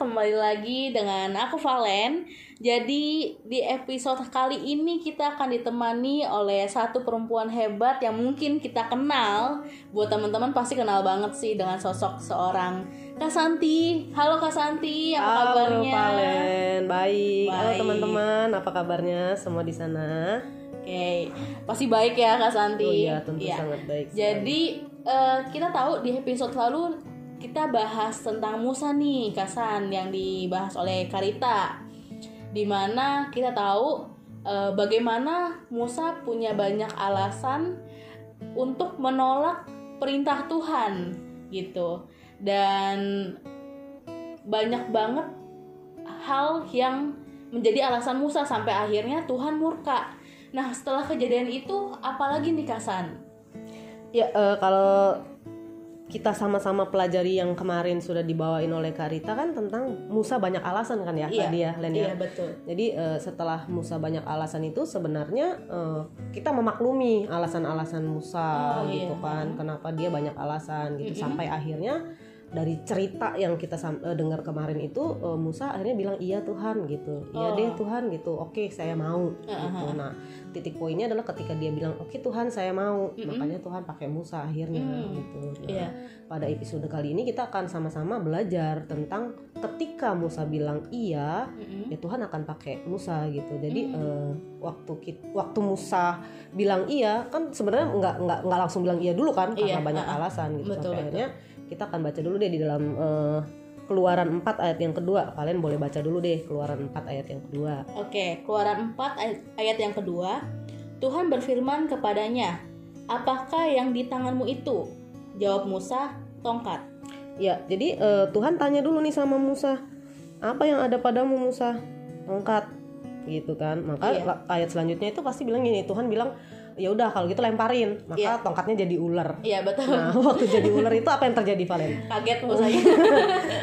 Kembali lagi dengan aku Valen. Jadi di episode kali ini kita akan ditemani oleh satu perempuan hebat yang mungkin kita kenal. Buat teman-teman pasti kenal banget sih dengan sosok seorang Kak Santi. Halo Kak Santi, apa Halo kabarnya? Valen, baik. Halo Baik. teman-teman, apa kabarnya semua di sana? Oke, pasti baik ya Kak Santi. Oh iya, tentu Iya. sangat baik. sekali. Jadi eh, kita tahu di episode lalu kita bahas tentang Musa nih, Kasan yang dibahas oleh Karita. Di mana kita tahu eh, bagaimana Musa punya banyak alasan untuk menolak perintah Tuhan gitu. Dan banyak banget hal yang menjadi alasan Musa sampai akhirnya Tuhan murka. Nah, setelah kejadian itu apalagi nih Kasan? ya eh, kalau kita sama-sama pelajari yang kemarin sudah dibawain oleh Karita kan tentang Musa banyak alasan kan ya Iya, tadi ya Len ya. Iya, betul. Jadi eh, setelah Musa banyak alasan itu sebenarnya eh, kita memaklumi alasan-alasan Musa Oh, gitu iya. kan. Kenapa dia banyak alasan gitu sampai akhirnya dari cerita yang kita eh, dengar kemarin itu eh, Musa akhirnya bilang iya Tuhan gitu. Iya Oh. deh Tuhan gitu. Oke, saya mau gitu. Nah, titik poinnya adalah ketika dia bilang oke Tuhan saya mau. Makanya Tuhan pakai Musa akhirnya gitu. Nah, Iya. pada episode kali ini kita akan sama-sama belajar tentang ketika Musa bilang iya, Mm-mm. ya Tuhan akan pakai Musa gitu. Jadi Hmm. eh, waktu kit- waktu Musa bilang iya, kan sebenarnya nggak nggak nggak langsung bilang iya dulu kan karena Iya, banyak ah. alasan gitu. Betul, Sampai betul. akhirnya kita akan baca dulu deh di dalam eh, Keluaran 4 ayat yang kedua. Kalian boleh baca dulu deh Keluaran 4 ayat yang kedua. Oke, Keluaran 4 ay- ayat yang kedua. Tuhan berfirman kepadanya, "Apakah yang di tanganmu itu?" Jawab Musa, "Tongkat." Ya, jadi eh, Tuhan tanya dulu nih sama Musa, apa yang ada padamu Musa? Tongkat, gitu kan? Maka Iya. ayat selanjutnya itu pasti bilang gini, Tuhan bilang, ya udah kalau gitu lemparin, maka Iya. tongkatnya jadi ular. Iya, betul. Nah, waktu jadi ular itu apa yang terjadi Valen? Kaget Musanya.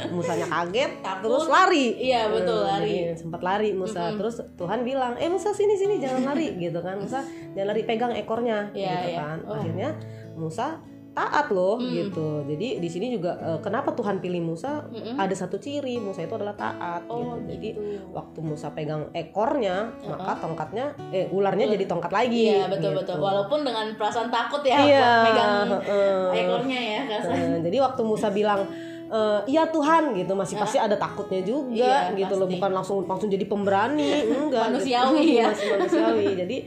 Musanya kaget, Takut. terus lari. Iya, betul, Eh, lari. jadi sempat lari Musa. Terus Tuhan bilang, eh Musa sini sini jangan lari, gitu kan? Musa jangan lari pegang ekornya, Iya, gitu iya. kan? Oh. Akhirnya Musa taat loh, Hmm. gitu. Jadi di sini juga eh, kenapa Tuhan pilih Musa? Mm-mm. Ada satu ciri Musa itu adalah taat, Oh, gitu. Jadi gitu. waktu Musa pegang ekornya, maka tongkatnya, eh ularnya jadi tongkat lagi. Iya, betul gitu. betul. Walaupun dengan perasaan takut ya Iya, megang heeh. ekornya ya. Nah, jadi waktu Musa bilang "Eh, iya Tuhan gitu masih pasti ada takutnya juga Iya, gitu loh pasti. bukan langsung langsung jadi pemberani enggak Manusiawi gitu. ya. masih manusiawi jadi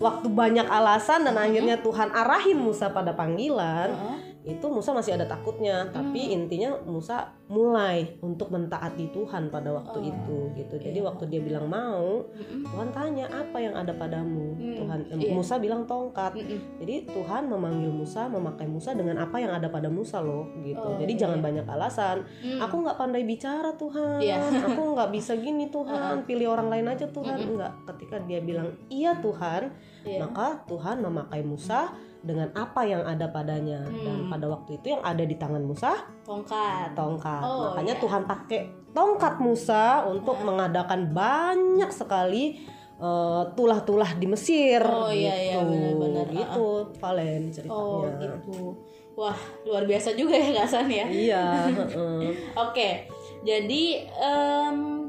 waktu banyak alasan dan akhirnya Tuhan arahin Musa pada panggilan Heeh. itu Musa masih ada takutnya tapi intinya Musa mulai untuk mentaati Tuhan pada waktu itu gitu jadi waktu dia bilang mau Mm-mm. Tuhan tanya apa yang ada padamu Hmm, Tuhan eh, iya. Musa bilang tongkat Mm-mm. jadi Tuhan memanggil Musa, memakai Musa dengan apa yang ada pada Musa loh, gitu. Oh, Jadi iya, jangan banyak alasan. Hmm. Aku nggak pandai bicara Tuhan, Iya. aku nggak bisa gini Tuhan, pilih orang lain aja Tuhan. Enggak. Ketika dia bilang iya Tuhan, Iya. maka Tuhan memakai Musa dengan apa yang ada padanya. Dan Hmm. pada waktu itu yang ada di tangan Musa Tongkat. tongkat. Oh, Makanya iya. Tuhan pakai tongkat Musa untuk mengadakan banyak sekali eh, tulah-tulah di Mesir. Oh, iya, iya, gitu. benar-benar. Gitu, Valen ceritanya. Oh, gitu. Wah, luar biasa juga ya Kasan ya. Iya. heeh. Oke, jadi em,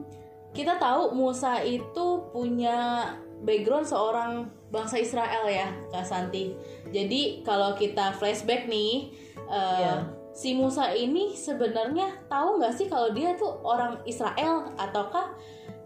kita tahu Musa itu punya background seorang bangsa Israel ya, Kak Santi. Jadi kalau kita flashback nih, eh, Iya. si Musa ini sebenarnya tahu nggak sih kalau dia tuh orang Israel ataukah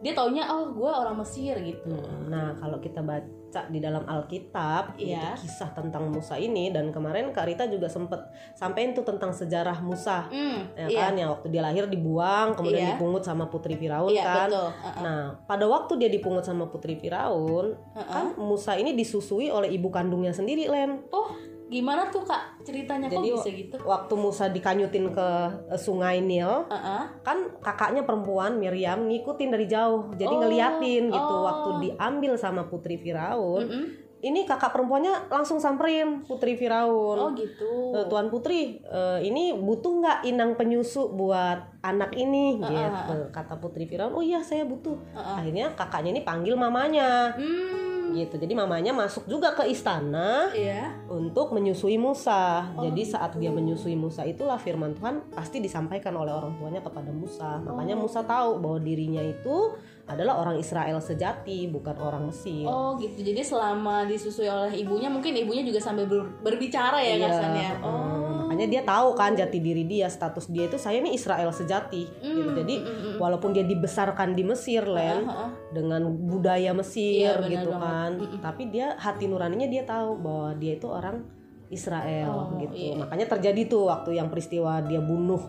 dia taunya oh gue orang Mesir gitu. Nah, kalau kita baca di dalam Alkitab itu kisah tentang Musa ini dan kemarin Kak Rita juga sempet sampein tuh tentang sejarah Musa. Hmm, Ya iya, kan yang waktu dia lahir dibuang kemudian Iya. dipungut sama putri Firaun iya kan. betul. Uh-uh. Nah, pada waktu dia dipungut sama putri Firaun, Uh-uh. kan Musa ini disusui oleh ibu kandungnya sendiri, Len. Oh, gimana tuh kak ceritanya Jadi, kok bisa gitu? Waktu Musa dikanyutin ke eh, sungai Nil, Uh-uh. kan kakaknya perempuan Miriam ngikutin dari jauh, jadi Oh, ngeliatin gitu. oh. Waktu diambil sama putri Firaun, Mm-mm. ini kakak perempuannya langsung samperin putri Firaun. Oh gitu. Eh, Tuan Putri, eh, ini butuh nggak inang penyusu buat anak ini? Ah, gitu. ah, Kata Putri Firaun, oh iya saya butuh. Ah, ah. Akhirnya kakaknya ini panggil mamanya. Hmm. Gitu jadi mamanya masuk juga ke istana Iya. untuk menyusui Musa Oh, jadi saat gitu. dia menyusui Musa itulah firman Tuhan pasti disampaikan oleh orang tuanya kepada Musa makanya Oh. Musa tahu bahwa dirinya itu adalah orang Israel sejati bukan orang Mesir Oh gitu. Jadi selama disusui oleh ibunya, mungkin ibunya juga sambil ber- berbicara ya Iya, kasannya. mm, Oh. makanya dia tahu kan jati diri dia status dia itu saya ini Israel sejati gitu Mm, jadi mm, mm, mm. walaupun dia dibesarkan di Mesir Len Heeh. dengan budaya Mesir Iya, benar gitu banget. kan Mm-mm. tapi dia hati nuraninya dia tahu bahwa dia itu orang Israel Oh, gitu iya. makanya terjadi tuh waktu yang peristiwa dia bunuh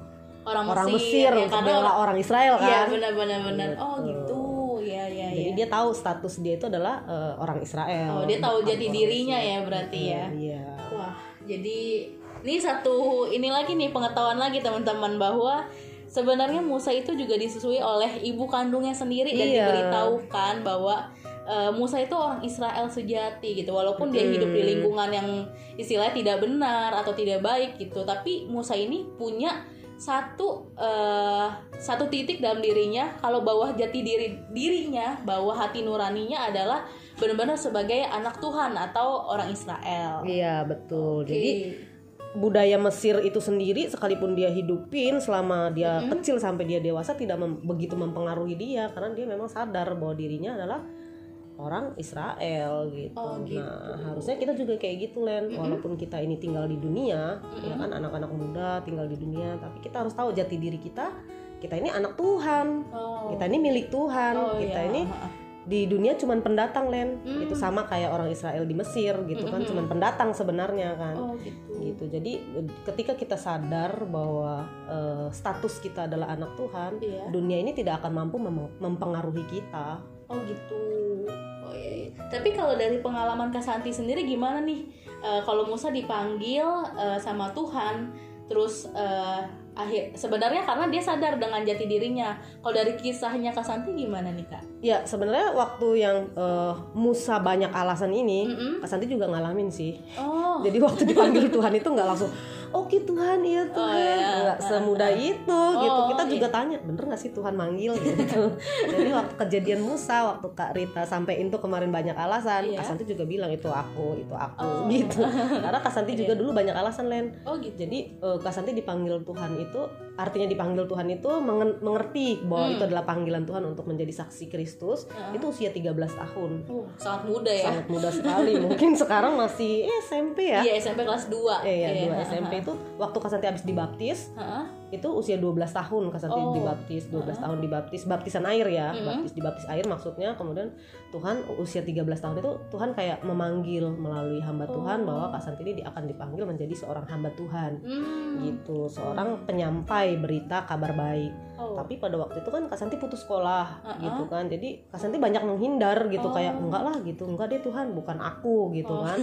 orang, orang Mesir, ya, untuk karena orang Israel Iya kan benar-benar benar. Gitu. Oh gitu. Dia tahu status dia itu adalah eh, orang Israel Oh dia tahu jati orang dirinya Mesir. ya berarti ya. iya Wah, jadi ini satu ini lagi nih pengetahuan lagi teman-teman bahwa sebenarnya Musa itu juga disusui oleh ibu kandungnya sendiri dan Iya. diberitahukan bahwa eh, Musa itu orang Israel sejati gitu. Walaupun dia hidup di lingkungan yang istilahnya tidak benar atau tidak baik gitu, tapi Musa ini punya satu eh, satu titik dalam dirinya kalau bahwa jati diri dirinya bahwa hati nuraninya adalah benar-benar sebagai anak Tuhan atau orang Israel. iya betul Oke. jadi budaya Mesir itu sendiri sekalipun dia hidupin selama dia kecil sampai dia dewasa tidak mem- begitu mempengaruhi dia karena dia memang sadar bahwa dirinya adalah orang Israel gitu. Oh, gitu. Nah, harusnya kita juga kayak gitu Len. Walaupun kita ini tinggal di dunia, ya kan anak-anak muda tinggal di dunia, tapi kita harus tahu jati diri kita. Kita ini anak Tuhan. Oh. Kita ini milik Tuhan. Oh, kita iya. ini di dunia cuman pendatang Len. Hmm. Itu sama kayak orang Israel di Mesir gitu kan, cuman pendatang sebenarnya kan Oh gitu. gitu jadi ketika kita sadar bahwa eh, status kita adalah anak Tuhan Iya. dunia ini tidak akan mampu mem- mempengaruhi kita Oh gitu. Oh iya. iya. Tapi kalau dari pengalaman Kasanti sendiri gimana nih? Eh, kalau Musa dipanggil eh, sama Tuhan, terus eh, akhir sebenarnya karena dia sadar dengan jati dirinya. Kalau dari kisahnya Kasanti gimana nih kak? ya sebenarnya waktu yang eh, Musa banyak alasan ini Mm-mm. Kasanti juga ngalamin sih Oh. jadi waktu dipanggil Tuhan itu nggak langsung oke Tuhan iya Tuhan iya. nggak semudah itu gitu Oh, kita iya. juga tanya bener nggak sih Tuhan manggil gitu jadi waktu kejadian Musa waktu Kak Rita sampein tuh kemarin banyak alasan Iya. Kasanti juga bilang itu aku itu aku Oh. gitu karena Kasanti juga dulu banyak alasan Len Oh gitu. jadi eh, Kasanti dipanggil Tuhan itu artinya dipanggil Tuhan itu mengerti bahwa Hmm. itu adalah panggilan Tuhan untuk menjadi saksi Kristus itu usia 13 tahun Uh, sangat muda ya. sangat muda sekali mungkin sekarang masih eh, SMP ya Iya SMP kelas 2 Eh ya, dua SMP itu waktu Kasanti habis dibaptis itu usia 12 tahun Kasanti Oh. dibaptis 12 tahun dibaptis baptisan air ya Mm-mm. baptis dibaptis air maksudnya kemudian Tuhan usia 13 tahun itu Tuhan kayak memanggil melalui hamba Tuhan Oh. bahwa Kasanti ini akan dipanggil menjadi seorang hamba Tuhan Hmm. gitu seorang penyampai berita kabar baik Oh. tapi pada waktu itu kan Kasanti putus sekolah Uh-uh. gitu kan jadi Kasanti banyak menghindar gitu Oh. kayak enggak lah gitu enggak deh Tuhan bukan aku gitu Oh. kan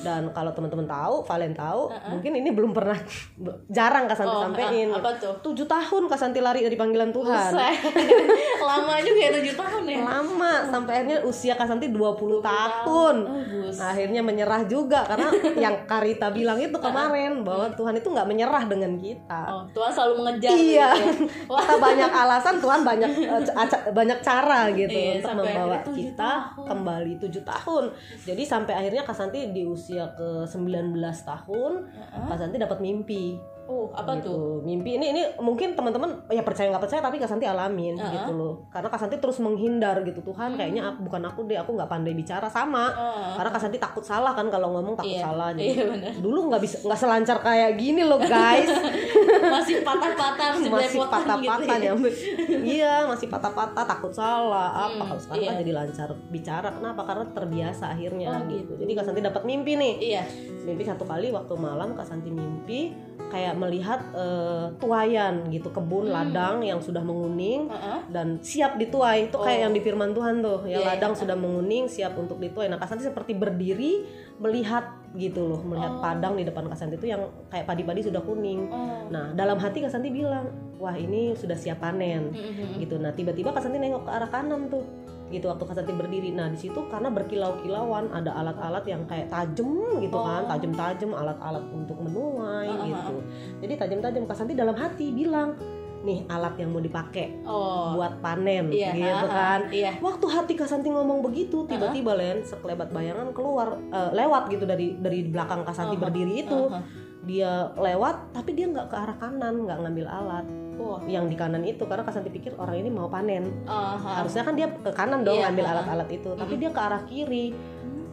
dan kalau teman-teman tahu Valen tahu Uh-uh. mungkin ini belum pernah jarang Kasanti Oh, sampein apa tuh? tujuh tahun Kasanti lari dari panggilan Tuhan. Lama juga ya 7 tahun ya. lama sampai akhirnya usia Kasanti 20, tahun Oh, bus. akhirnya menyerah juga karena yang Karita bilang itu kemarin bahwa Tuhan itu nggak menyerah dengan kita Oh, Tuhan selalu mengejar Iya. gitu ya. Wah, kita banyak alasan Tuhan banyak ca- banyak cara gitu Iya, untuk membawa tujuh kita tahun. kembali tujuh tahun jadi sampai akhirnya Kasanti di usia ke 19 tahun Heeh. Kasanti dapat mimpi Oh, apa gitu. tuh? mimpi ini ini mungkin teman-teman ya percaya nggak percaya tapi Kasanti alamin Uh-uh. gitu loh karena Kasanti terus menghindar gitu Tuhan kayaknya aku, bukan aku deh aku nggak pandai bicara sama Oh. karena Kasanti takut salah kan kalau ngomong takut Iya. salah Iya, benar. dulu nggak bisa nggak selancar kayak gini loh guys Masih patah-patah, masih, masih belepotan patah-patah gitu ya. ya iya masih patah-patah takut salah apa Hmm, kalau sekarang kan iya. jadi lancar bicara kenapa karena terbiasa akhirnya Oh, gitu gitu. jadi Kak Santi dapat mimpi nih Iya. mimpi satu kali waktu malam Kak Santi mimpi kayak melihat eh, tuayan gitu kebun Hmm. ladang yang sudah menguning Heeh. dan siap dituai itu kayak Oh. yang di firman Tuhan tuh ya Iya, ladang iya. sudah menguning siap untuk dituai nah Kak Santi seperti berdiri melihat gitu loh melihat Oh. padang di depan Kak Santi itu yang kayak padi-padi sudah kuning Oh. Nah, dalam hati Kak Santi bilang, wah ini sudah siap panen, Mm-mm. gitu. Nah, tiba-tiba Kak Santi nengok ke arah kanan tuh, gitu. Waktu Kak Santi berdiri, nah di situ karena berkilau-kilauan ada alat-alat yang kayak tajam, gitu kan, Oh. tajam-tajam, alat-alat untuk menuai, Ah, ah, gitu. Jadi tajam-tajam Kak Santi dalam hati bilang, nih alat yang mau dipakai Oh. buat panen Iya, gitu ah, kan ah, iya. waktu hati Kasanti ngomong begitu tiba-tiba Len sekelebat bayangan keluar eh, lewat gitu dari dari belakang Kasanti Uh-huh. berdiri itu Uh-huh. dia lewat tapi dia nggak ke arah kanan nggak ngambil alat Wah. yang di kanan itu karena Kasanti pikir orang ini mau panen Uh-huh. harusnya kan dia ke kanan dong Iya, ngambil alat-alat itu tapi dia ke arah kiri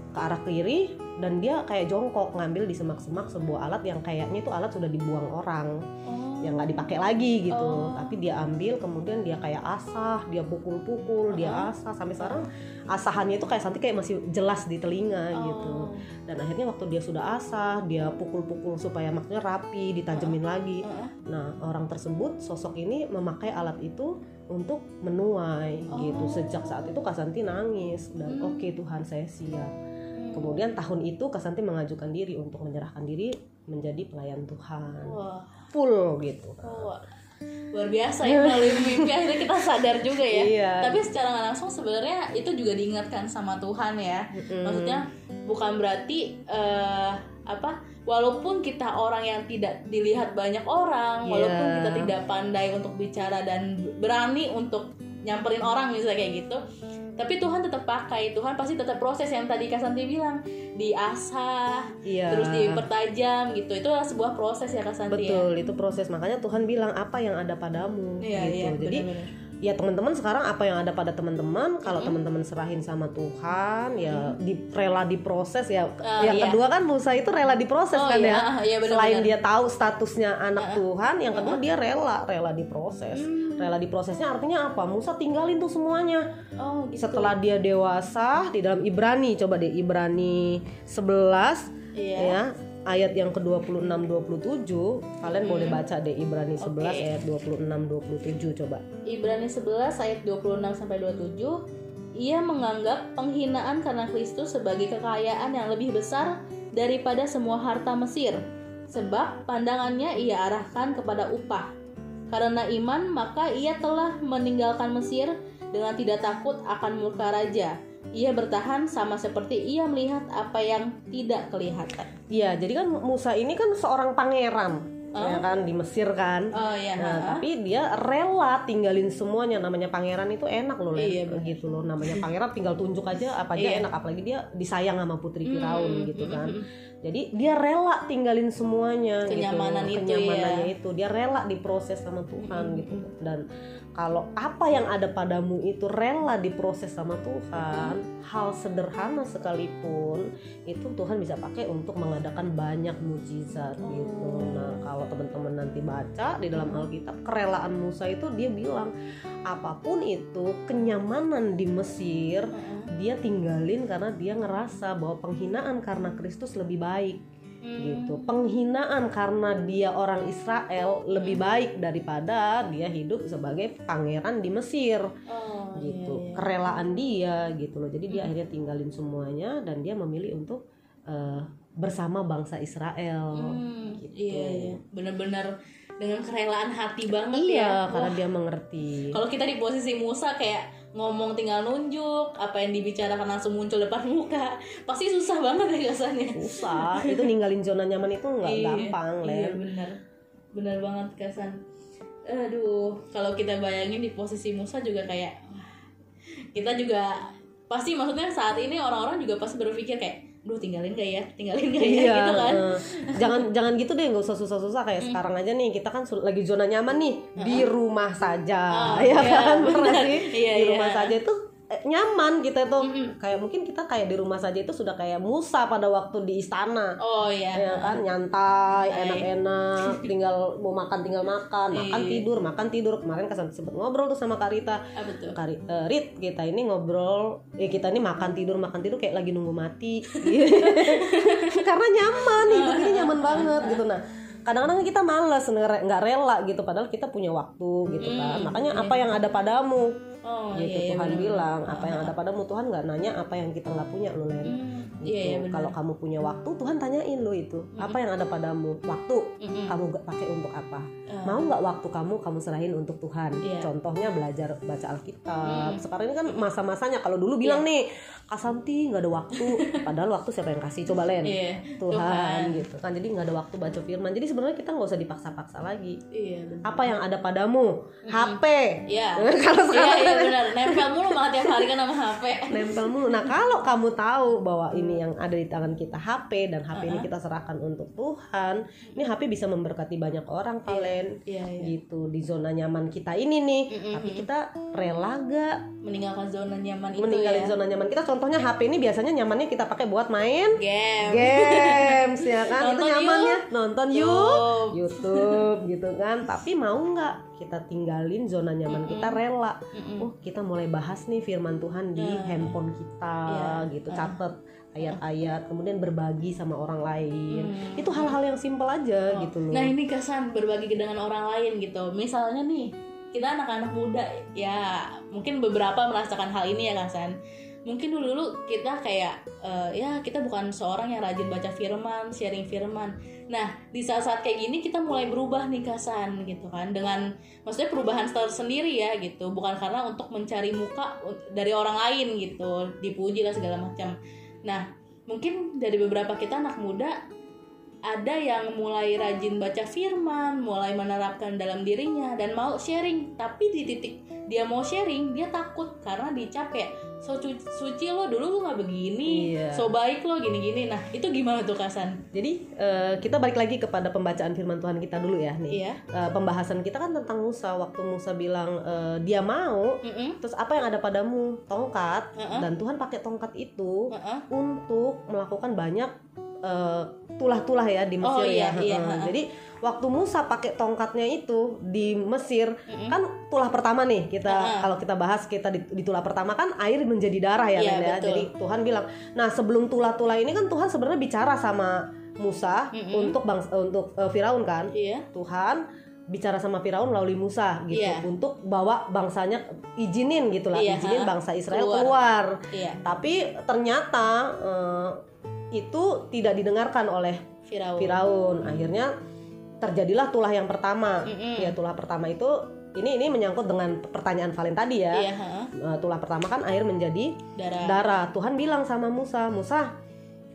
ke arah kiri dan dia kayak jongkok ngambil di semak-semak sebuah alat yang kayaknya itu alat sudah dibuang orang Oh. Yang nggak dipakai lagi gitu Oh. tapi dia ambil kemudian dia kayak asah dia pukul-pukul dia asah sampai sekarang asahannya itu kayak Santi kayak masih jelas di telinga gitu Oh. dan akhirnya waktu dia sudah asah dia pukul-pukul supaya maksudnya rapi ditajemin lagi Uh-uh. nah orang tersebut sosok ini memakai alat itu untuk menuai gitu Oh. sejak saat itu Kasanti nangis dan Hmm. oke Tuhan saya siap Hmm. kemudian tahun itu Kasanti mengajukan diri untuk menyerahkan diri menjadi pelayan Tuhan Wah. Full gitu Oh, luar biasa ya melalui mimpi akhirnya kita sadar juga ya. Iya. Tapi secara nggak langsung sebenarnya itu juga diingatkan sama Tuhan ya. Mm-mm. Maksudnya bukan berarti eh, apa? Walaupun kita orang yang tidak dilihat banyak orang, Iya. walaupun kita tidak pandai untuk bicara dan berani untuk nyamperin orang misalnya kayak gitu, tapi Tuhan tetap pakai. Tuhan pasti tetap proses yang tadi Kasanti bilang, diasah, Iya. terus dipertajam gitu. Itu adalah sebuah proses ya Kasanti ya. betul itu proses makanya Tuhan bilang apa yang ada padamu Iya, gitu iya, jadi benar-benar. Ya teman-teman sekarang apa yang ada pada teman-teman? Kalau teman-teman serahin sama Tuhan ya di rela diproses ya. Ah, yang iya. kedua kan Musa itu rela diproses Oh, kan iya, ya. Ah, iya, selain dia tahu statusnya anak Tuhan yang kedua dia rela rela diproses. Hmm. rela diprosesnya artinya apa? Musa tinggalin tuh semuanya. Oh, gitu. setelah dia dewasa di dalam Ibrani coba deh Ibrani 11 Iya. ya ayat yang ke-26 27 kalian boleh baca deh Ibrani 11 Hmm. Oke. ayat 26 27 coba Ibrani 11 ayat 26 sampai 27 ia menganggap penghinaan karena Kristus sebagai kekayaan yang lebih besar daripada semua harta Mesir sebab pandangannya ia arahkan kepada upah karena iman maka ia telah meninggalkan Mesir dengan tidak takut akan murka raja ia bertahan sama seperti ia melihat apa yang tidak kelihatan Iya, jadi kan Musa ini kan seorang pangeran, ya kan di Mesir kan. oh ya Nah, tapi dia rela tinggalin semuanya. Namanya pangeran itu enak loh. Iya, gitu loh. Namanya pangeran tinggal tunjuk aja apa aja Iya. enak, apalagi dia disayang sama putri Firaun Hmm, gitu hmm, kan. hmm. Jadi dia rela tinggalin semuanya Kenyamanan gitu. itu Kenyamanan ya. itu. Dia rela diproses sama Tuhan Hmm, gitu. Dan kalau apa yang ada padamu itu rela diproses sama Tuhan, hal sederhana sekalipun itu Tuhan bisa pakai untuk mengadakan banyak mujizat gitu. Oh. Nah, kalau teman-teman nanti baca di dalam Alkitab, kerelaan Musa itu dia bilang apa pun itu kenyamanan di Mesir dia tinggalin karena dia ngerasa bahwa penghinaan karena Kristus lebih baik gitu. Penghinaan karena dia orang Israel lebih baik daripada dia hidup sebagai pangeran di Mesir oh, gitu. iya, iya. Kerelaan dia gitu loh. Jadi dia akhirnya tinggalin semuanya dan dia memilih untuk eh, bersama bangsa Israel. Hmm, gitu. Iya, iya. Bener-bener dengan kerelaan hati banget Iya, ya. karena Wah, dia mengerti. Kalau kita di posisi Musa kayak ngomong tinggal nunjuk, apa yang dibicarakan langsung muncul depan muka, pasti susah banget ya kesannya. Susah. itu ninggalin zona nyaman itu nggak Iya, gampang, Iya, Len. bener. Bener banget kesan. Aduh, kalau kita bayangin di posisi Musa juga kayak kita juga pasti maksudnya saat ini orang-orang juga pasti berpikir kayak duh tinggalin gak ya? Tinggalin gak ya? Iya, gitu kan. eh, jangan jangan gitu deh, nggak usah susah-susah. Kayak sekarang aja nih kita kan lagi zona nyaman nih. Di rumah saja, Oh, ya iya, kan. Bener sih? Iya, di iya. rumah saja itu eh, nyaman kita tuh. Mm-mm. kayak mungkin kita kayak di rumah saja itu sudah kayak Musa pada waktu di istana, oh iya. Ya kan? Nyantai, enak-enak, tinggal mau makan tinggal makan, makan Iya. tidur, makan tidur. Kemarin kan sempet ngobrol tuh sama Karita, ah, betul. Kari, eh, Rit kita ini ngobrol eh kita ini makan tidur makan tidur kayak lagi nunggu mati. Karena nyaman hidup ini nyaman banget gitu. Nah kadang-kadang kita males nggak rela gitu. Padahal kita punya waktu gitu kan. Hmm, makanya iya. apa yang ada padamu Oh, gitu iya, iya, Tuhan benar-benar. bilang apa yang ada padamu Tuhan nggak nanya apa yang kita nggak punya lo Len. Hmm, Gitu. iya iya kalau kamu punya waktu Tuhan tanyain lo itu. Apa yang ada padamu? Waktu. Mm-mm. kamu pakai untuk apa? Ah. mau nggak waktu kamu kamu serahin untuk Tuhan. Iya. contohnya belajar baca Alkitab. Mm. sekarang ini kan masa-masanya kalau dulu bilang nih Kasanti nggak ada waktu. Padahal waktu siapa yang kasih? Coba Len. Iya. Tuhan, gitu kan. Jadi nggak ada waktu baca firman. Jadi sebenarnya kita nggak usah dipaksa-paksa lagi. Iya benar. apa yang ada padamu? HP Iya. kalau Iya sekarang iya benar. Nempel mulu banget tiap hari kan sama HP. nempel mulu nah kalau kamu tahu bahwa ini yang ada di tangan kita HP dan HP ini kita serahkan untuk Tuhan ini HP bisa memberkati banyak orang kalian Iya iya. gitu di zona nyaman kita ini nih Mm-mm. tapi kita rela gak Meninggalkan zona nyaman itu meninggalin ya. zona nyaman kita contohnya HP ini biasanya nyamannya kita pakai buat main Game. games ya kan itu Nonton nyamannya nonton yuk YouTube. YouTube gitu kan tapi mau nggak kita tinggalin zona nyaman kita rela Mm-mm. oh kita mulai bahas nih firman Tuhan di Nah. handphone kita Iya. gitu catat ayat-ayat kemudian berbagi sama orang lain Hmm. itu hal-hal yang simpel aja Oh. gitu loh Nah ini kesan berbagi dengan orang lain gitu. Misalnya nih kita anak-anak muda ya mungkin beberapa merasakan hal ini ya Kasan. Mungkin dulu dulu kita kayak eh, ya kita bukan seorang yang rajin baca firman, sharing firman. Nah di saat-saat kayak gini kita mulai berubah nih Kasan gitu kan dengan maksudnya perubahan tersendiri ya gitu. Bukan karena untuk mencari muka dari orang lain gitu, dipuji lah segala macam. Nah mungkin dari beberapa kita anak muda ada yang mulai rajin baca firman, mulai menerapkan dalam dirinya dan mau sharing. Tapi di titik dia mau sharing, dia takut karena dicap kayak so cu- suci lo dulu lo nggak begini, Iya. so baik lo gini-gini. Nah itu gimana tuh Kasan? jadi eh, kita balik lagi kepada pembacaan firman Tuhan kita dulu ya nih Iya. Eh, pembahasan kita kan tentang Musa waktu Musa bilang eh, dia mau Mm-mm. terus apa yang ada padamu tongkat Heeh. dan Tuhan pakai tongkat itu Heeh. untuk melakukan banyak tulah-tulah ya di Mesir Oh, iya, ya. iya, heeh. Jadi waktu Musa pakai tongkatnya itu di Mesir Mm-mm. kan tulah pertama nih kita Heeh. kalau kita bahas kita di, di tulah pertama kan air menjadi darah ya, Iya, Len, ya. betul. Jadi Tuhan bilang, nah sebelum tulah-tulah ini kan Tuhan sebenarnya bicara sama Musa Mm-mm. untuk bangsa untuk eh, Firaun kan. Iya. Tuhan bicara sama Firaun melalui Musa gitu Iya. untuk bawa bangsanya izinin gitu lah Iya, izinin bangsa Israel Keluar. keluar Iya. tapi ternyata eh, itu tidak didengarkan oleh Firaun. Firaun. Akhirnya terjadilah tulah yang pertama. Mm-mm. Ya tulah pertama itu ini ini menyangkut dengan pertanyaan Valen tadi ya. Iya. heeh. Eh, tulah pertama kan air menjadi Darah. darah. Tuhan bilang sama Musa, Musa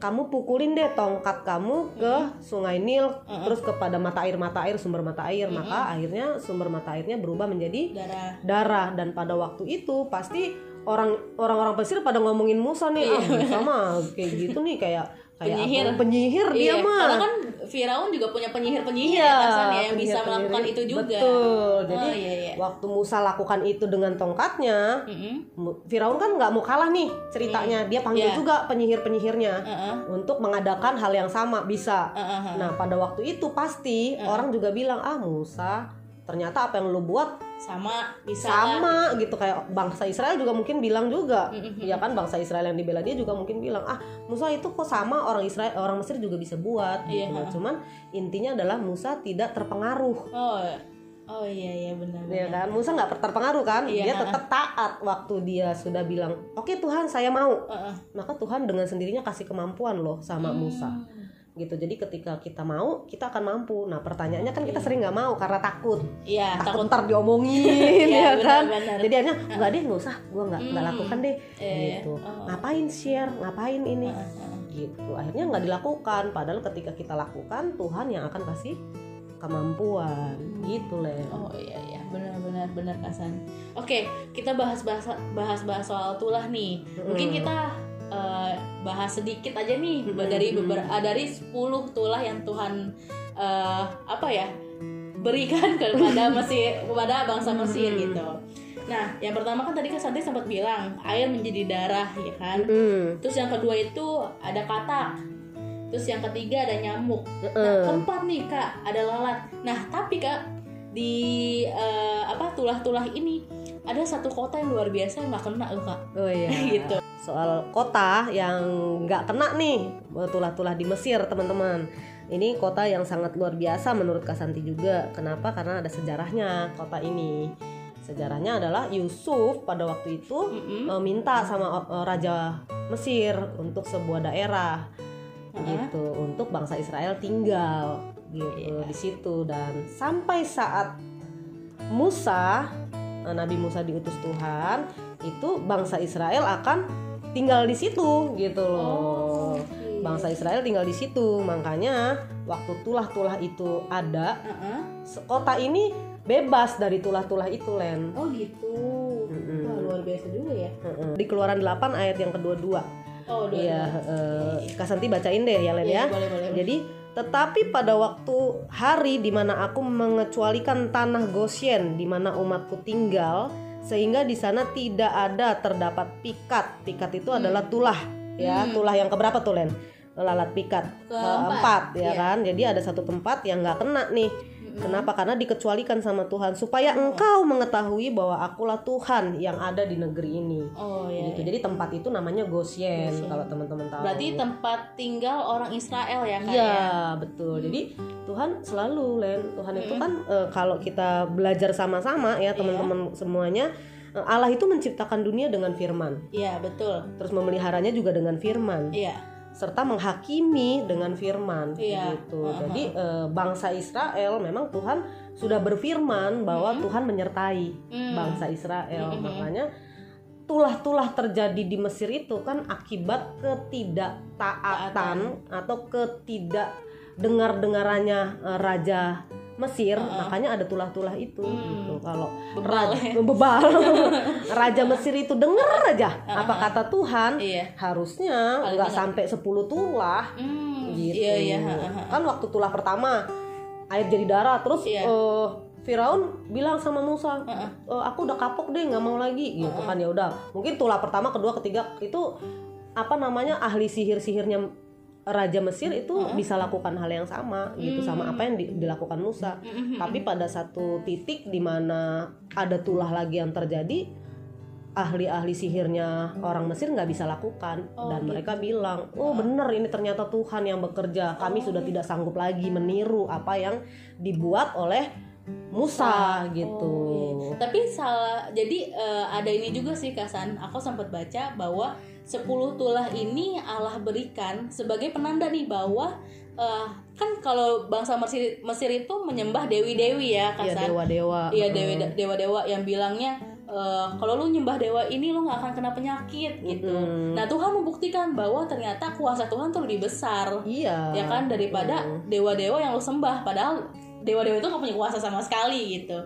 kamu pukulin deh tongkat kamu ke sungai Nil terus kepada mata air mata air sumber mata air. Maka akhirnya sumber mata airnya berubah menjadi Darah. darah. Dan pada waktu itu pasti orang orang-orang Mesir pada ngomongin Musa nih ah Musa mah kayak gitu nih kayak kayak Penyihir. apa? penyihir dia Iya. mah Karena kan Firaun juga punya penyihir-penyihir Iya, ya Kasan ya yang bisa penyihir-penyihir melakukan itu juga. betul jadi Oh, iya, iya. waktu Musa lakukan itu dengan tongkatnya Mm-mm. Mu- Firaun kan nggak mau kalah nih ceritanya dia panggil Iya. juga penyihir-penyihirnya Heeh. untuk mengadakan hal yang sama bisa heeh. nah pada waktu itu pasti orang juga bilang ah Musa ternyata apa yang lu buat sama bisa lah. sama gitu kayak bangsa Israel juga mungkin bilang juga ya kan bangsa Israel yang dibela dia juga mungkin bilang ah Musa itu kok sama orang Israel orang Mesir juga bisa buat Iya, gitu ha. cuman intinya adalah Musa tidak terpengaruh Oh, oh iya iya benar. ya kan Musa nggak terpengaruh kan Iya, dia tetap taat waktu dia sudah bilang oke Tuhan saya mau Heeh. maka Tuhan dengan sendirinya kasih kemampuan loh sama Hmm. Musa gitu. Jadi ketika kita mau kita akan mampu. Nah pertanyaannya kan kita sering nggak mau karena takut. Iya, takut takut. ntar diomongin Iya, ya kan? benar-benar. jadi akhirnya nggak deh nggak usah. Gue nggak nggak Hmm. lakukan deh. Iya, gitu. Oh. ngapain share? Ngapain ini? Heeh. gitu. Akhirnya nggak dilakukan. Padahal ketika kita lakukan Tuhan yang akan kasih kemampuan. Gitu leh Oh iya iya. Benar-benar benar Kasan. Oke kita bahas bahas bahas bahas soal tulah nih. Mungkin Mm. kita eh, bahas sedikit aja nih Mm, dari beber ah, dari 10 tulah yang Tuhan eh, apa ya berikan kepada Mesir kepada bangsa Mesir Mm. gitu. Nah yang pertama kan tadi Kasanti sempat bilang air menjadi darah ya kan. Mm. Terus yang kedua itu ada katak. Terus yang ketiga ada nyamuk. Nah, Mm. keempat nih kak ada lalat. Nah tapi kak di eh, apa tulah-tulah ini ada satu kota yang luar biasa yang nggak kena loh kak. oh iya. Gitu. soal kota yang nggak kena nih tulah-tulah di Mesir teman-teman. Ini kota yang sangat luar biasa menurut Kasanti juga. Kenapa? Karena ada sejarahnya kota ini. Sejarahnya adalah Yusuf pada waktu itu eh, minta sama eh, raja Mesir untuk sebuah daerah gitu untuk bangsa Israel tinggal gitu di situ. Dan sampai saat Musa Nabi Musa diutus Tuhan itu bangsa Israel akan tinggal di situ gitu loh bangsa Israel tinggal di situ makanya waktu tulah-tulah itu ada Heeh. se- kota ini bebas dari tulah-tulah itu Len Oh gitu. Wah luar biasa juga ya. Heeh. di keluaran 8 ayat yang kedua-dua Oh dua. Iya, eh, Kak Santi bacain deh ya Len Iya, ya. boleh, boleh. Jadi, tetapi pada waktu hari di mana aku mengecualikan tanah Goshen di mana umatku tinggal, sehingga di sana tidak ada terdapat pikat. Pikat itu adalah tulah, ya. Tulah yang keberapa tuh Len? Lalat pikat Keempat, ya iya. kan. Jadi ada satu tempat yang nggak kena nih. Kenapa? Karena dikecualikan sama Tuhan supaya engkau mengetahui bahwa akulah Tuhan yang ada di negeri ini Oh ya. gitu. Jadi tempat itu namanya Goshen kalau teman-teman tahu. Berarti tempat tinggal orang Israel ya kak Iya, ya? betul. Jadi Tuhan selalu Len, Tuhan itu kan eh, kalau kita belajar sama-sama ya teman-teman semuanya eh, Allah itu menciptakan dunia dengan firman, Iya betul. terus memeliharanya juga dengan firman, Iya. Serta menghakimi dengan firman Iya. gitu. Jadi eh, bangsa Israel memang Tuhan sudah berfirman bahwa Tuhan menyertai Hmm. bangsa Israel. Makanya tulah-tulah terjadi di Mesir itu kan akibat ketidaktaatan atau ketidak dengar-dengarannya eh, raja Mesir, makanya ada tulah-tulah itu gitu. Kalau raja bebal, raja Mesir itu dengar aja apa kata Tuhan, Iya. harusnya nggak sampai 10 tulah Hmm. gitu. Iya iya. Kan waktu tulah pertama air jadi darah, terus Iya. eh, Firaun bilang sama Musa, "Eh, aku udah kapok deh, nggak mau lagi, gitu kan ya udah. Mungkin tulah pertama, kedua, ketiga itu apa namanya ahli sihir-sihirnya Raja Mesir itu bisa lakukan hal yang sama gitu sama apa yang di- dilakukan Musa. Tapi pada satu titik di mana ada tulah lagi yang terjadi, ahli-ahli sihirnya orang Mesir nggak bisa lakukan. Dan mereka bilang, oh bener ini ternyata Tuhan yang bekerja. Kami sudah tidak sanggup lagi meniru apa yang dibuat oleh Musa gitu. Iya. Tapi salah jadi eh, ada ini juga sih Kasan. Aku sempat baca bahwa 10 tulah ini Allah berikan sebagai penanda nih bahwa eh, kan kalau bangsa Mesir, Mesir itu menyembah dewi-dewi ya Iya Kasan. dewa-dewa. Iya dewi dewa-dewa yang bilangnya eh, kalau lu nyembah dewa ini lu nggak akan kena penyakit gitu. Nah Tuhan membuktikan bahwa ternyata kuasa Tuhan tuh lebih besar Iya. ya kan daripada dewa-dewa yang lu sembah padahal dewa-dewa itu gak punya kuasa sama sekali gitu.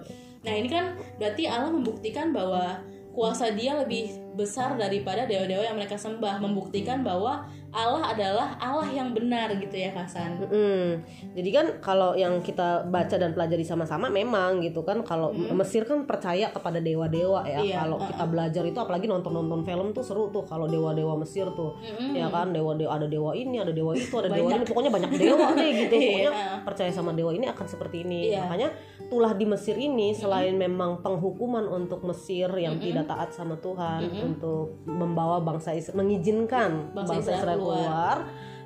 Nah ini kan berarti Allah membuktikan bahwa kuasa dia lebih besar daripada dewa-dewa yang mereka sembah membuktikan bahwa Allah adalah Allah yang benar gitu ya Kasan Mm-mm. Jadi kan kalau yang kita baca dan pelajari sama-sama memang gitu kan kalau Mesir kan percaya kepada dewa-dewa ya. Iya, Kalau kita belajar itu apalagi nonton-nonton film tuh seru tuh kalau dewa-dewa Mesir tuh. Ya kan dewa-dewa ada dewa ini, ada dewa itu, ada dewa ini, pokoknya banyak dewa deh gitu. Pokoknya percaya sama dewa ini akan seperti ini. Iya. Makanya tulah di Mesir ini selain memang penghukuman untuk Mesir yang tidak taat sama Tuhan untuk membawa bangsa Israel mengizinkan Bangsa bangsa, Israel keluar. keluar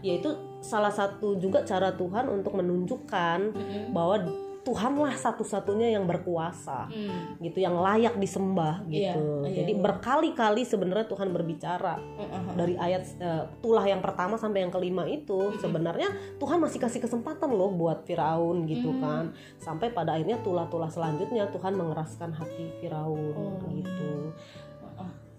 yaitu salah satu juga cara Tuhan untuk menunjukkan bahwa Tuhanlah satu-satunya yang berkuasa Hmm. gitu yang layak disembah Iya, gitu. iya, jadi berkali-kali sebenarnya Tuhan berbicara dari ayat eh, tulah yang pertama sampai yang kelima itu sebenarnya Tuhan masih kasih kesempatan loh buat Firaun gitu kan. Sampai pada akhirnya tulah-tulah selanjutnya Tuhan mengeraskan hati Firaun gitu. Oh,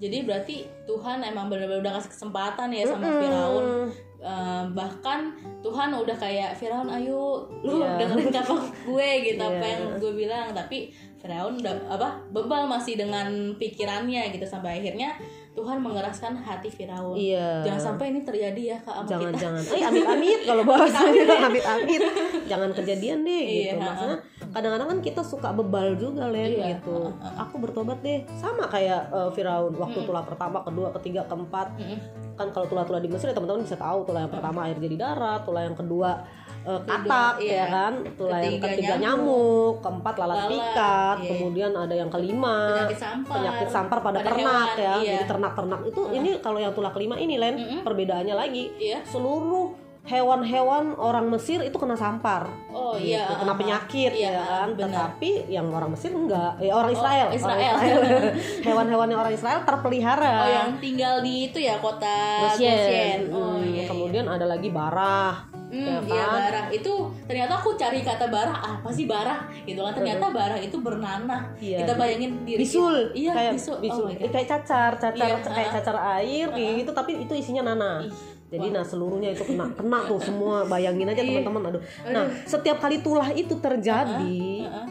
Jadi berarti Tuhan emang benar-benar udah kasih kesempatan ya sama Firaun. Eh, bahkan Tuhan udah kayak Firaun ayo lu Iya. dengerin kata gue gitu apa Iya. yang gue bilang tapi Firaun udah apa bebal masih dengan pikirannya gitu sampai akhirnya Tuhan mengeraskan hati Firaun. Iya. Jangan sampai ini terjadi ya kak kita. jangan-jangan eh amit-amit kalau bahasanya amit-amit jangan kejadian deh gitu Iya, maksudnya kadang-kadang kan kita suka bebal juga Len Iya, gitu aku bertobat deh sama kayak eh, Firaun waktu tulah pertama kedua ketiga keempat Mm-mm. kan kalau tulah-tulah di Mesir ya teman-teman bisa tahu tulah yang pertama air jadi darah tulah yang kedua eh, katak iya. ya kan tulah yang Ketiga ketiga nyamuk. nyamuk, keempat lalat Lalat, pikat iya. kemudian ada yang kelima Penyakit sampar. penyakit sampar pada, Pada ternak hewan, ya iya. jadi ternak-ternak itu ini kalau yang tulah kelima ini Len perbedaannya lagi Iya. seluruh hewan-hewan orang Mesir itu kena sampar Oh gitu, iya. kena ah, penyakit iya, ya kan benar. tetapi yang orang Mesir enggak ya orang Oh, Israel, Israel. Orang hewan-hewan yang orang Israel terpelihara Oh yang tinggal di itu ya kota Goshen. Goshen. Oh Hmm, iya. kemudian ada lagi barah Hmm, ya iya kan? barah itu ternyata aku cari kata barah apa sih barah gitu kan ternyata barah itu bernanah Iya. kita bayangin diri bisul kita- iya kayak bisul, bisul. Oh Eh, God. kayak cacar cacar Iya, kayak ah. cacar air kayak gitu tapi itu isinya nanah Ih, jadi nah seluruhnya itu kena kena tuh semua. Bayangin aja Iya. teman-teman aduh. Nah setiap kali tulah itu terjadi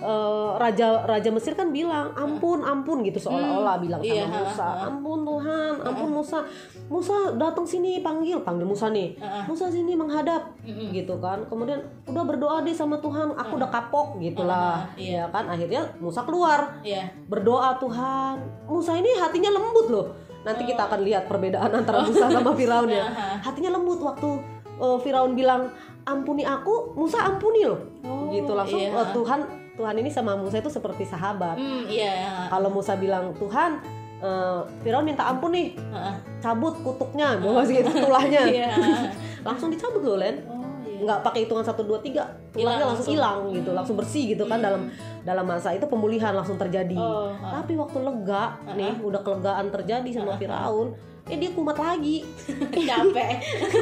eh, raja raja Mesir kan bilang ampun ampun gitu seolah-olah bilang sama iya, ah, Musa ampun Tuhan ampun Musa. Musa datang sini panggil panggil Musa nih. Musa sini menghadap gitu kan. Kemudian udah berdoa deh sama Tuhan aku udah kapok gitulah. Ah, iya. ya kan? Akhirnya Musa keluar. Iya. berdoa Tuhan. Musa ini hatinya lembut loh nanti kita akan lihat perbedaan antara. Musa sama Firaun ya hatinya lembut waktu uh, Firaun bilang ampuni aku Musa ampuni loh Oh, gitu langsung iya. uh, Tuhan Tuhan ini sama Musa itu seperti sahabat Hmm, iya. kalau Musa bilang Tuhan uh, Firaun minta ampun nih cabut kutuknya bawa gitu tulahnya Iya. langsung dicabut loh Len. Nggak pakai hitungan satu dua tiga Hilang langsung hilang gitu langsung bersih gitu kan dalam dalam masa itu pemulihan langsung terjadi. Oh, ah. tapi waktu lega nih udah kelegaan terjadi sama Firaun eh dia kumat lagi. Capek.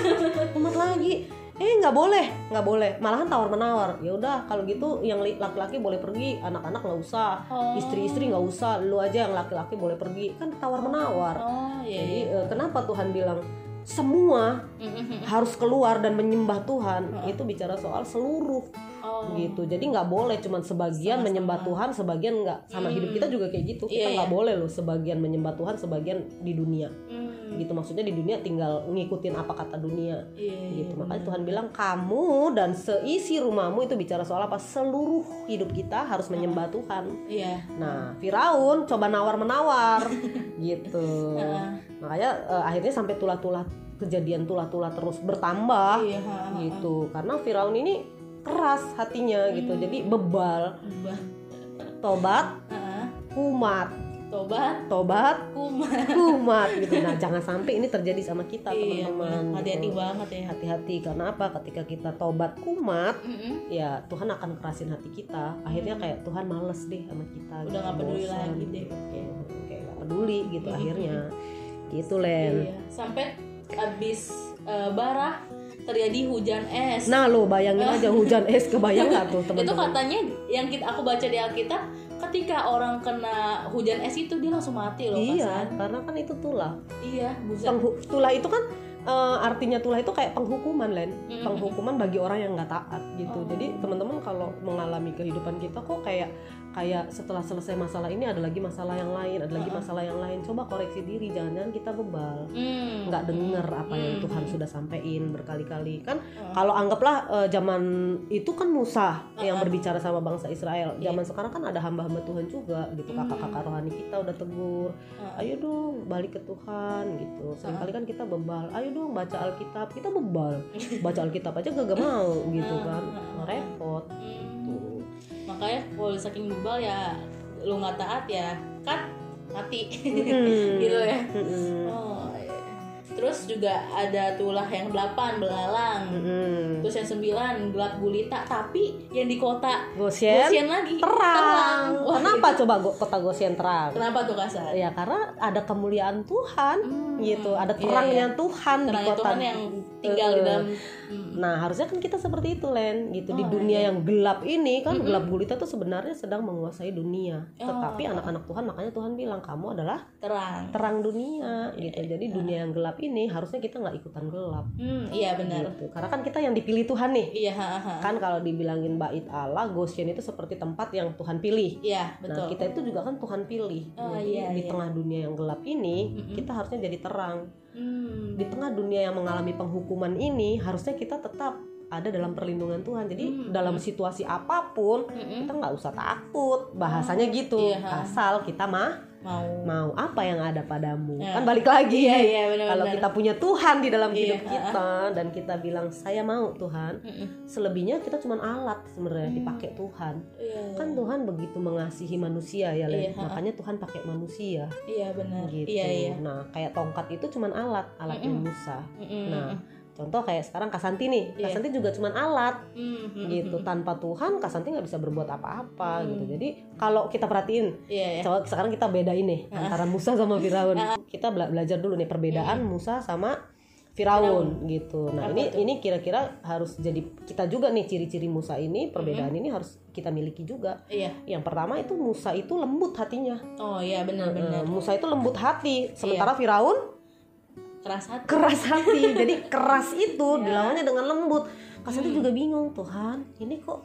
kumat lagi. Eh nggak boleh nggak boleh. Malahan tawar menawar ya udah kalau gitu yang laki-laki boleh pergi anak-anak nggak usah. Oh. istri-istri nggak usah lu aja yang laki-laki boleh pergi. Kan tawar menawar Oh, iya. jadi iya. eh, kenapa Tuhan bilang semua Mm-mm. harus keluar dan menyembah Tuhan. Itu bicara soal seluruh. Oh. gitu. Jadi nggak boleh cuman sebagian menyembah Tuhan sebagian nggak. Sama hidup kita juga kayak gitu. Kita Iya, nggak iya. boleh loh sebagian menyembah Tuhan sebagian di dunia. Hmm, gitu maksudnya di dunia tinggal ngikutin apa kata dunia. Iya, iya. gitu makanya Tuhan bilang kamu dan seisi rumahmu itu bicara soal apa? Seluruh hidup kita harus menyembah Tuhan. Iya. nah Firaun coba nawar menawar gitu makanya eh, akhirnya sampai tulah-tulah kejadian tulah-tulah terus bertambah. Iya, ha, ha. gitu. Karena Firaun ini keras hatinya gitu. Jadi bebal. Ubah. tobat Heeh. kumat Tobat, tobat kumat. kumat gitu nah jangan sampai ini terjadi sama kita Iya, teman-teman hati-hati gitu. banget ya. hati-hati karena apa ketika kita tobat kumat Mm-mm. ya Tuhan akan kerasin hati kita akhirnya kayak Tuhan males deh sama kita Udah gitu, nggak peduli bosan, lagi deh. gitu. kayak nggak peduli gitu akhirnya gitu Len Iya. Sampai abis eh, barah terjadi hujan es. nah lo bayangin aja hujan es kebayang nggak tuh itu teman-teman katanya yang kita aku baca di Alkitab ketika orang kena hujan es itu dia langsung mati loh iya Kasan. karena kan itu tulah iya buset tulah itu kan eh, artinya tulah itu kayak penghukuman Len penghukuman bagi orang yang nggak taat gitu Oh. jadi teman-teman kalau mengalami kehidupan kita kok kayak kayak setelah selesai masalah ini ada lagi masalah yang lain ada lagi Uh-uh. masalah yang lain coba koreksi diri jangan-jangan kita bebal Hmm. nggak denger apa yang Hmm. Tuhan sudah sampaikan berkali-kali kan Oh. kalau anggaplah eh, zaman itu kan Musa yang Uh-uh. berbicara sama bangsa Israel Iya. zaman sekarang kan ada hamba-hamba Tuhan juga gitu Hmm. kakak-kakak rohani kita udah tegur Uh-uh. ayo dong balik ke Tuhan gitu sering kali kan kita bebal ayo dong baca Alkitab kita bebal baca Alkitab aja gak, mau gitu kan repot Hmm. tuh makanya kalau saking bebal ya lu nggak taat ya kan mati Mm-mm. gitu ya Mm-mm. oh. Terus juga ada tulah yang delapan belalang. Mm-mm. terus yang sembilan gelap gulita. Tapi yang di kota Goshen Goshen lagi terang. Wah, kenapa coba go- kota Goshen terang? Kenapa tuh kasar ya karena ada kemuliaan Tuhan Hmm, gitu. Ada iya, terangnya iya. Tuhan di terangnya kota. Tuhan yang tinggal di dalam hmm. Nah harusnya kan kita seperti itu Len gitu. Di Oh, dunia iya. yang gelap ini kan gelap gulita tuh sebenarnya sedang menguasai dunia. Oh. tetapi anak-anak Tuhan makanya Tuhan bilang kamu adalah terang. terang dunia gitu. jadi dunia yang gelap ini harusnya kita nggak ikutan gelap. Hmm iya benar. Gitu. Karena kan kita yang dipilih Tuhan nih. Iya ha, ha. kan kalau dibilangin bait Allah Goshen itu seperti tempat yang Tuhan pilih. Iya Nah betul. kita itu juga kan Tuhan pilih. Oh, Jadi iya, di iya. tengah dunia yang gelap ini Mm-mm. kita harusnya jadi terang hmm. di tengah dunia yang mengalami penghukuman ini harusnya kita tetap ada dalam perlindungan Tuhan. Jadi Hmm. dalam situasi apa pun Mm-mm. kita nggak usah takut. Bahasanya gitu. Iya. asal kita mah mau. mau apa yang ada padamu. Ya. kan balik lagi. Iya iya benar kalau kita punya Tuhan di dalam Iya, hidup kita dan kita bilang saya mau Tuhan selebihnya kita cuma alat sebenarnya Hmm. dipakai Tuhan. Iya kan Tuhan begitu mengasihi manusia ya Len. Iya, makanya Tuhan pakai manusia. Iya benar. Gitu. Iya iya. Nah kayak tongkat itu cuma alat alatnya Mm-mm. Musa Mm-mm. Nah, contoh kayak sekarang Kasanti nih. Iya. Kasanti juga cuman alat. Hmm, hmm, gitu. Hmm. tanpa Tuhan Kasanti nggak bisa berbuat apa-apa Hmm. gitu. Jadi kalau kita perhatiin Iya, ya. coba sekarang kita bedain nih antara Musa sama Firaun. Kita bela- belajar dulu nih perbedaan Musa sama Firaun gitu. Nah Apa ini tuh? ini kira-kira harus jadi kita juga nih ciri-ciri Musa ini perbedaan ini harus kita miliki juga. Iya. yang pertama itu Musa itu lembut hatinya. Oh iya benar-benar. Musa itu lembut hati. Sementara Firaun Keras hati. keras hati jadi keras itu dilawannya dengan lembut Kasanti juga bingung Tuhan ini kok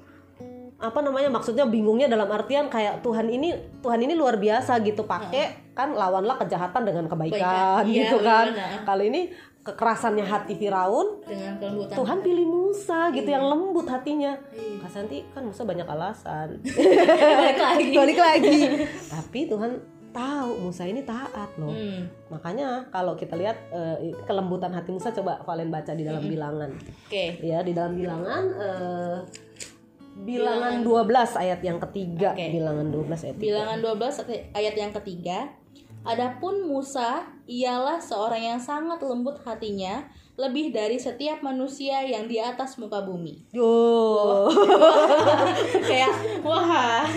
apa namanya maksudnya bingungnya dalam artian kayak Tuhan ini Tuhan ini luar biasa gitu pakai kan lawanlah kejahatan dengan kebaikan Kebaikan. Iya, gitu kan benar. kali ini kekerasannya hati Firaun Dengan kelembutan. Tuhan pilih Musa gitu yang lembut hatinya Iya. Kasanti kan Musa banyak alasan Balik lagi. balik lagi tapi Tuhan tahu Musa ini taat loh Hmm. Makanya kalau kita lihat eh, kelembutan hati Musa coba kalian baca di dalam bilangan. Oke. Ya, di dalam bilangan eh, bilangan 12 ayat yang ketiga, Oke. bilangan 12 ayat 3. Bilangan 12 ayat yang ketiga. Adapun Musa ialah seorang yang sangat lembut hatinya, lebih dari setiap manusia yang di atas muka bumi. Yo. Kayak wah.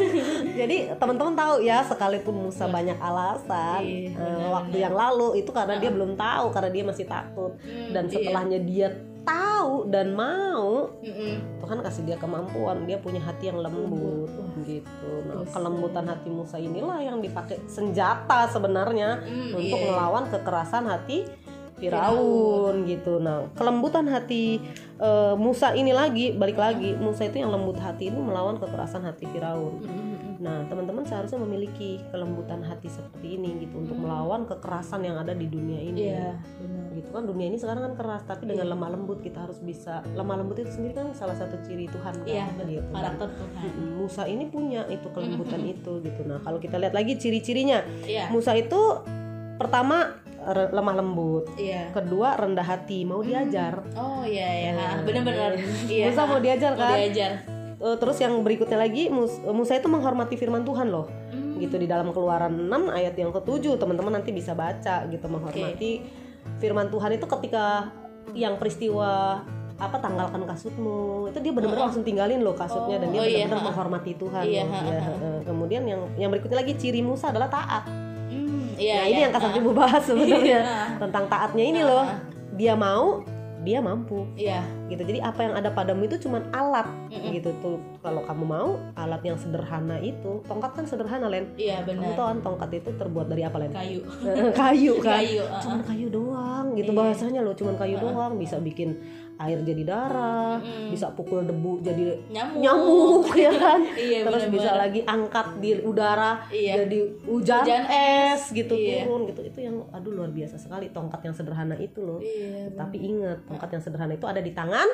Jadi teman-teman tahu ya sekalipun Musa banyak alasan Iya, eh, waktu yang lalu itu karena dia belum tahu karena dia masih takut Hmm, dan iya. setelahnya dia tahu dan mau Mm-mm. Tuhan kasih dia kemampuan dia punya hati yang lembut gitu nah kelembutan hati Musa inilah yang dipakai senjata sebenarnya Hmm, untuk iya. melawan kekerasan hati Firaun gitu. Nah kelembutan hati eh, Musa ini lagi balik lagi. Musa itu yang lembut hati itu melawan kekerasan hati Firaun. Mm-mm. nah teman-teman seharusnya memiliki kelembutan hati seperti ini gitu untuk melawan kekerasan yang ada di dunia ini. Iya, benar. gitu kan dunia ini sekarang kan keras tapi dengan lemah lembut kita harus bisa lemah lembut itu sendiri kan salah satu ciri Tuhan kan Iya, gitu. karakter Tuhan. Musa ini punya itu kelembutan itu gitu. Nah kalau kita lihat lagi ciri-cirinya. Iya. Musa itu pertama lemah lembut. Iya. kedua rendah hati. Mau diajar. Oh iya ya, benar-benar. Iya. Musa mau diajar Mau kan? diajar. Eh, terus yang berikutnya lagi Mus- Musa itu menghormati firman Tuhan loh. Hmm. gitu di dalam keluaran 6 ayat yang ketujuh teman-teman nanti bisa baca gitu menghormati firman Tuhan itu ketika yang peristiwa apa tanggalkan kasutmu itu dia benar-benar langsung tinggalin loh kasutnya dan dia Oh, iya, benar-benar ha. menghormati Tuhan Iya, ha. eh, kemudian yang yang berikutnya lagi ciri Musa adalah taat Iya, nah ini yang Kak Santi mau bahas sebenarnya Iya. tentang taatnya ini loh dia mau dia mampu Iya. gitu jadi apa yang ada padamu itu cuman alat Mm-mm. gitu tuh kalau kamu mau alat yang sederhana itu tongkat kan sederhana len Iya kamu benar. tahu kan tongkat itu terbuat dari apa len Kayu. kayu kan Kayu. uh-uh. cuman kayu doang gitu Iya. bahasanya loh cuman kayu doang bisa bikin air jadi darah Mm. bisa pukul debu jadi Nyamuk. nyamuk ya kan Iya, terus benar-benar. bisa lagi angkat di udara Iya. jadi hujan, Hujan es gitu Iya. turun gitu itu yang aduh luar biasa sekali tongkat yang sederhana itu loh Iya. tapi ingat tongkat yang sederhana itu ada di tangan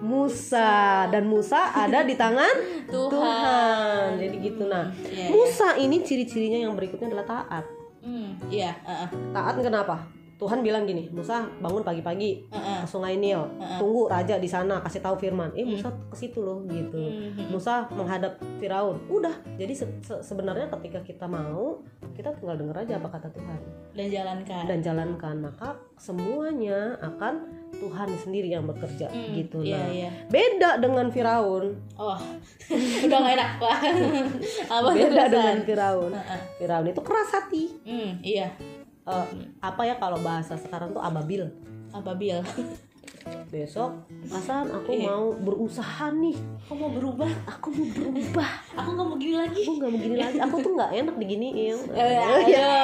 Musa dan Musa ada di tangan Tuhan. Tuhan. Jadi gitu nah. Iya, Musa ini ciri-cirinya yang berikutnya adalah taat. Hmm, iya, uh-uh. Taat kenapa? Tuhan bilang gini, Musa bangun pagi-pagi Uh-uh. ke Sungai Nil, tunggu raja di sana kasih tahu firman. Eh Musa ke situ loh gitu. Hmm. Musa menghadap Firaun. Udah. Jadi se- se- sebenarnya ketika kita mau, kita tinggal denger aja apa kata Tuhan Dan jalankan. dan jalankan. Maka semuanya akan Tuhan sendiri yang bekerja Hmm, gitu. Iya, Nah, iya. beda dengan Firaun. Oh. Udah gak enak, Pak. Apa Beda dengan Firaun. Uh-uh. Firaun itu keras hati. Hmm, iya. Eh, apa ya kalau bahasa sekarang tuh ababil. Ababil. Besok, Hasan aku Iya. mau berusaha nih. Aku mau berubah. Aku mau berubah. Aku nggak mau gini lagi. Aku nggak begini lagi. Aku tuh nggak enak diginiin. Eh, Iya. ayo.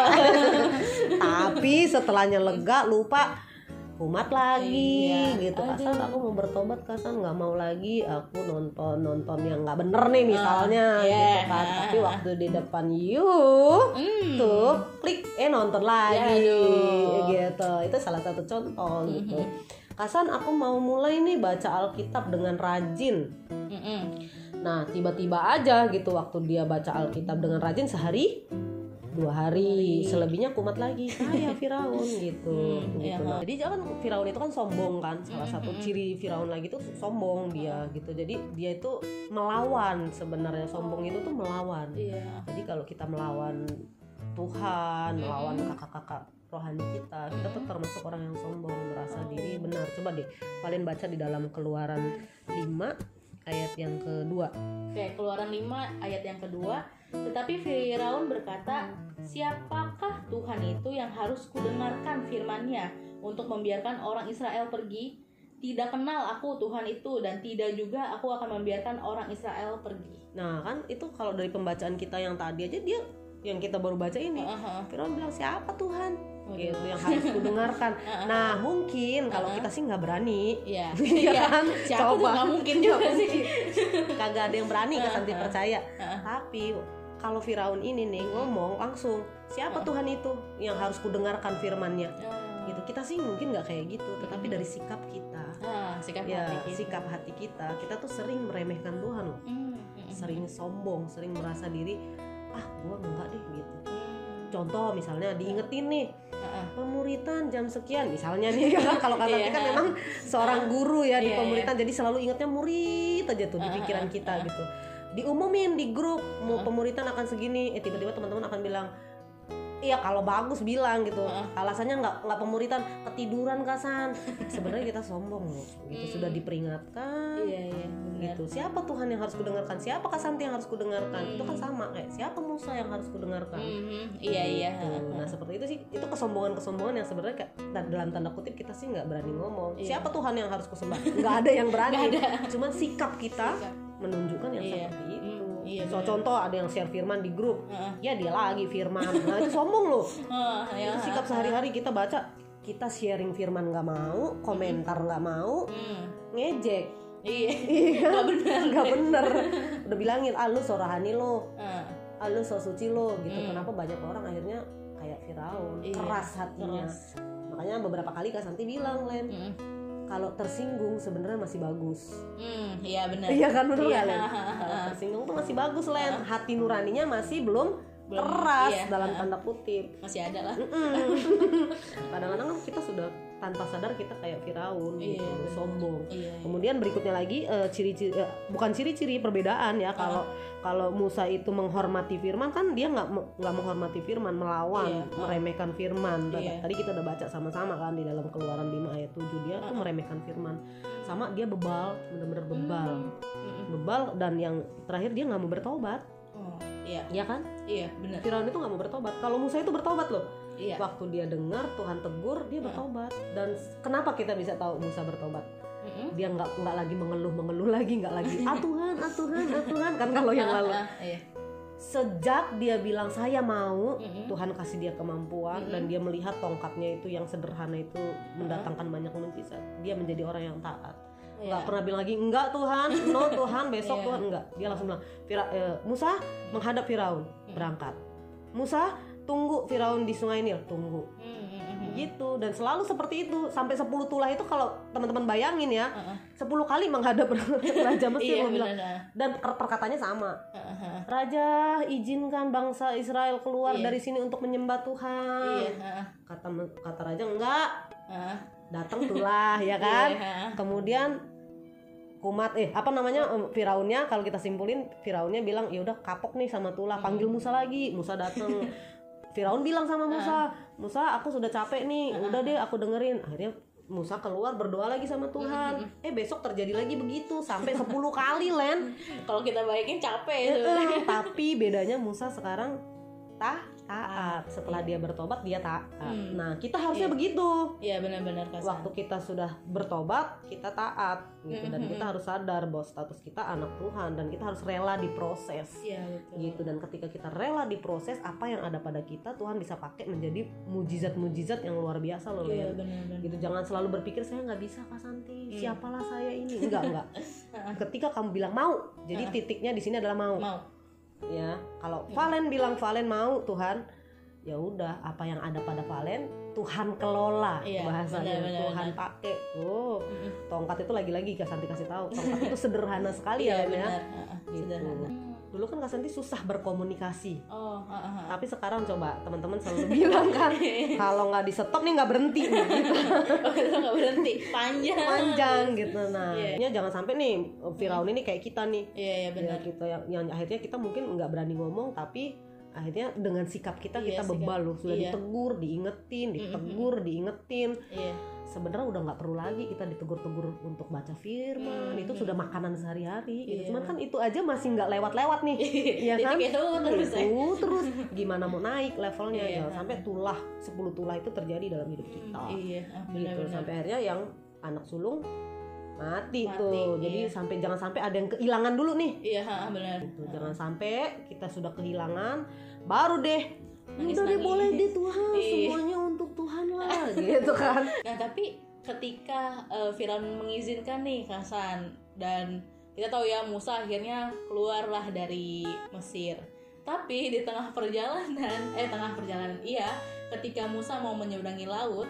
Tapi setelahnya lega, lupa kumat lagi Iya. gitu Aduh. Kasan aku mau bertobat Kasan nggak mau lagi aku nonton nonton yang nggak bener nih misalnya iya. gitu kan tapi waktu di depan you Hmm. tuh klik eh nonton lagi Aduh. gitu itu salah satu contoh gitu Kasan aku mau mulai nih baca Alkitab dengan rajin Mm-mm. nah tiba-tiba aja gitu waktu dia baca Alkitab dengan rajin sehari dua hari selebihnya kumat lagi. Kayak Firaun gitu. Hmm, gitu. Iya. nah jadi jangan Firaun itu kan sombong kan? Salah satu ciri Firaun lagi tuh sombong dia gitu. Jadi dia itu melawan sebenarnya. Sombong itu tuh melawan. Iya. jadi kalau kita melawan Tuhan, melawan kakak-kakak rohani kita kita tuh termasuk orang yang sombong merasa diri benar. Coba deh kalian baca di dalam keluaran 5 ayat yang kedua. Oke, Keluaran 5 ayat yang kedua. Tetapi Firaun berkata, "Siapakah Tuhan itu yang harus kudengarkan firman-Nya untuk membiarkan orang Israel pergi? Tidak kenal aku Tuhan itu dan tidak juga aku akan membiarkan orang Israel pergi." nah kan itu kalau dari pembacaan kita yang tadi aja dia yang kita baru baca ini Aha. Firaun bilang siapa Tuhan gitu yang harus kudengarkan nah mungkin kalau kita sih nggak berani Iya. Iya kan? Siapa Coba. nggak mungkin juga sih. kagak ada yang berani kan Santi percaya tapi kalau Firaun ini nih ngomong langsung siapa Tuhan itu yang harus kudengarkan firmannya? Gitu. Kita sih mungkin nggak kayak gitu tetapi dari sikap kita. Nah, sikap ya hati kita. sikap hati kita kita tuh sering meremehkan Tuhan loh. Hmm, hmm, sering sombong sering merasa diri ah gua enggak deh gitu. Hmm. contoh misalnya diingetin nih pemuritan jam sekian misalnya nih. Kalau kata Iya. kan memang seorang guru ya di Iya, pemuritan jadi selalu ingatnya murid aja tuh di pikiran kita gitu diumumin di grup mau pemuritan akan segini. Eh tiba-tiba teman-teman akan bilang Iya kalau bagus bilang gitu. Alasannya nggak nggak pemuritan ketiduran kasan. Sebenarnya kita sombong loh gitu. Sudah diperingatkan. Iya, iya, gitu. Siapa Tuhan yang harus kudengarkan? Siapa Kasanti yang harus kudengarkan? Itu kan sama kayak siapa Musa yang harus kudengarkan? Mhm, Iya, iya. Tuh, Nah seperti itu sih. Itu kesombongan-kesombongan yang sebenarnya kayak ta- dalam tanda kutip kita sih nggak berani ngomong. Iya. Siapa Tuhan yang harus kusembah? Nggak ada yang berani. Cuman sikap kita menunjukkan yang Iya. seperti itu. Hmm, iya, so, contoh ada yang share firman di grup, Heeh. ya dia lagi firman. Nah itu sombong loh. Oh, ya. Itu sikap sehari-hari kita baca kita sharing firman nggak mau, komentar nggak mau, Hmm. ngejek. Iya. Iya, Nggak benar. nggak bener. Udah bilangin, ah lu so rohani lo, Ah, ah lu so suci lo gitu kenapa banyak orang akhirnya kayak Firaun Iya, keras hatinya keras. makanya beberapa kali Kak Santi bilang Len mm, kalau tersinggung sebenarnya masih bagus hmm, iya benar. iya kan betul Iya. Len kalau tersinggung tuh masih bagus Len hati nuraninya masih belum, Belum, keras iya. dalam tanda kutip Masih ada lah. kadang-kadang kan kita sudah tanpa sadar kita kayak Firaun Iya, gitu, benar. sombong Iya. Kemudian berikutnya lagi eh, ciri-ciri eh, bukan ciri-ciri perbedaan ya kalau kalau Musa itu menghormati firman kan dia nggak nggak menghormati firman melawan Iya. meremehkan firman. Tadi- Iya. Tadi kita udah baca sama-sama kan di dalam Keluaran 5 ayat 7 dia tuh meremehkan firman. Sama dia bebal, bener-bener bebal. Mm-mm. Bebal dan yang terakhir dia nggak mau bertobat. Oh, iya, Ya kan? iya benar. Firaun itu nggak mau bertobat. Kalau Musa itu bertobat loh. Iya. Waktu dia dengar Tuhan tegur, dia bertobat. Dan kenapa kita bisa tahu Musa bertobat? Mm-mm. dia nggak nggak lagi mengeluh mengeluh lagi nggak lagi ah Tuhan ah Tuhan ah Tuhan kan kalau yang lalu Ah, iya. sejak dia bilang saya mau Mm-mm. Tuhan kasih dia kemampuan dan dia melihat tongkatnya itu yang sederhana itu mendatangkan banyak mujizat dia menjadi orang yang taat Iya. nggak pernah bilang lagi enggak Tuhan no Tuhan besok Iya. Tuhan enggak dia langsung bilang "Fira- eh, Musa menghadap Firaun berangkat Musa tunggu Firaun di sungai Nil tunggu Mm, mm, mm. gitu dan selalu seperti itu sampai 10 tulah itu kalau teman-teman bayangin ya Heeh. 10 kali menghadap Raja Mesir Iya bilang dan per- perkataannya sama. Raja izinkan bangsa Israel keluar Iya. dari sini untuk menyembah Tuhan Iya. kata kata raja enggak datang tulah ya kan Iya, heeh. kemudian kumat eh apa namanya Firaunnya kalau kita simpulin Firaunnya bilang ya udah kapok nih sama tulah panggil Musa lagi Musa datang Firaun bilang sama Musa Musa aku sudah capek nih udah deh aku dengerin. Akhirnya Musa keluar berdoa lagi sama Tuhan. eh besok terjadi lagi begitu sampai 10 kali Len. Kalau kita baikin capek tapi bedanya Musa sekarang tah taat setelah dia bertobat dia taat Hmm. nah kita harusnya begitu. Iya benar-benar waktu kita sudah bertobat kita taat gitu. Dan kita harus sadar bahwa status kita anak Tuhan dan kita harus rela diproses. Iya betul. gitu. Dan ketika kita rela diproses apa yang ada pada kita Tuhan bisa pakai menjadi mujizat-mujizat yang luar biasa loh Iya benar-benar. gitu. Jangan selalu berpikir saya nggak bisa Kak Santi. Iya. siapalah saya ini? Enggak enggak ketika kamu bilang mau jadi titiknya di sini adalah mau. Mau. Ya kalau Valen bilang Valen mau Tuhan ya udah apa yang ada pada Valen Tuhan kelola Iya, bahasanya benar-benar. Tuhan pakai oh tongkat itu lagi-lagi Santi kasih tahu tongkat itu sederhana sekali Iya ya ya benar. Heeh, Gitu. Sederhana. Dulu kan Kak Santi susah berkomunikasi Oh, heeh, heeh. tapi sekarang coba teman-teman selalu bilang kan kalau nggak di stop nih nggak berhenti nih gitu. Itu nggak berhenti. Panjang. panjang gitu nah Iya. ini jangan sampai nih Firaun ini kayak kita nih Iya, iya ya benar. kita yang, yang akhirnya kita mungkin nggak berani ngomong tapi akhirnya dengan sikap kita Iya, kita sikap. bebal loh sudah Iya. ditegur diingetin ditegur diingetin Iya. Sebenarnya udah nggak perlu lagi kita ditegur-tegur untuk baca firman Hmm, itu sudah makanan sehari-hari gitu. Iya. cuman kan itu aja masih nggak lewat-lewat nih ya Jadi kan kayak itu terus ya. itu terus gimana mau naik levelnya Iya. jangan sampai tulah 10 tulah itu terjadi dalam hidup kita Iya, ah, gitu benar-benar. sampai akhirnya yang anak sulung mati, Mati, tuh jadi iya. sampai jangan sampai ada yang kehilangan dulu nih Iya, benar. gitu. jangan sampai kita sudah kehilangan baru deh Nangis, udah deh boleh deh Tuhan Iya. semuanya untuk Tuhan lah gitu kan Nah, tapi ketika eh, Firaun mengizinkan nih Hasan dan kita tahu ya Musa akhirnya keluarlah dari Mesir. Tapi di tengah perjalanan, eh tengah perjalanan iya, ketika Musa mau menyeberangi laut,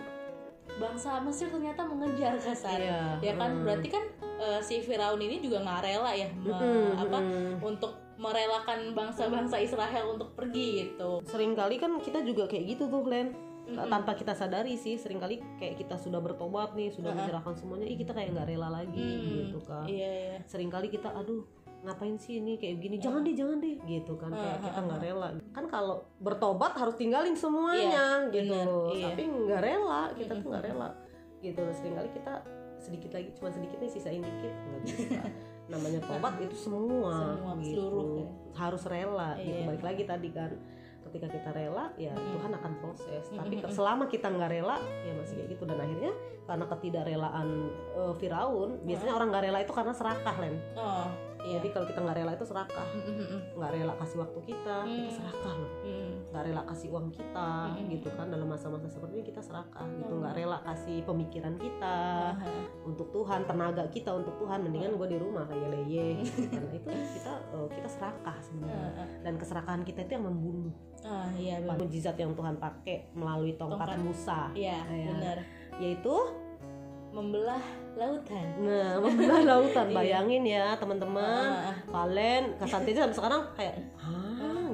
bangsa Mesir ternyata mengejar Hasan. Iya, Ya kan hmm. berarti kan eh, si Firaun ini juga nggak rela ya me- Mm-mm, apa mm. untuk merelakan bangsa-bangsa Israel untuk pergi gitu. sering kali kan kita juga kayak gitu tuh Len Mm-mm. tanpa kita sadari sih sering kali kayak kita sudah bertobat nih sudah menyerahkan semuanya ih kita kayak nggak rela lagi Hmm, gitu kan. Iya, iya. sering kali kita aduh ngapain sih ini kayak gini jangan deh jangan deh gitu kan. Kayak kita nggak rela. kan kalau bertobat harus tinggalin semuanya Iya, gitu. bener, iya. tapi nggak rela kita tuh nggak rela gitu. Seringkali kita sedikit lagi cuma sedikit nih sisain dikit nggak bisa. Namanya tobat itu semua, Semua, gitu. seluruh ya. harus rela gitu. Iya. balik lagi tadi kan ketika kita rela ya Tuhan akan proses. Tapi ke- selama kita nggak rela ya masih kayak gitu. Dan akhirnya karena ketidakrelaan eh, Firaun biasanya orang nggak rela itu karena serakah Len. Oh, iya. jadi kalau kita nggak rela itu serakah nggak rela kasih waktu kita kita Hmm. serakah loh Mm. nggak rela kasih uang kita Mm-mm. gitu kan dalam masa-masa seperti ini kita serakah gitu nggak rela kasih pemikiran kita Aha. untuk Tuhan tenaga kita untuk Tuhan mendingan gue di rumah leye leye karena itu kita eh, kita serakah sebenarnya ah. dan keserakahan kita itu yang membunuh Ah, iya mujizat yang Tuhan pakai melalui tongkat, Tongkat. Musa Iya, Ya. benar. yaitu Membelah lautan. nah membelah lautan Iya. bayangin ya teman-teman Ah, ah. kalian kesantinya sampai sekarang kayak gitu.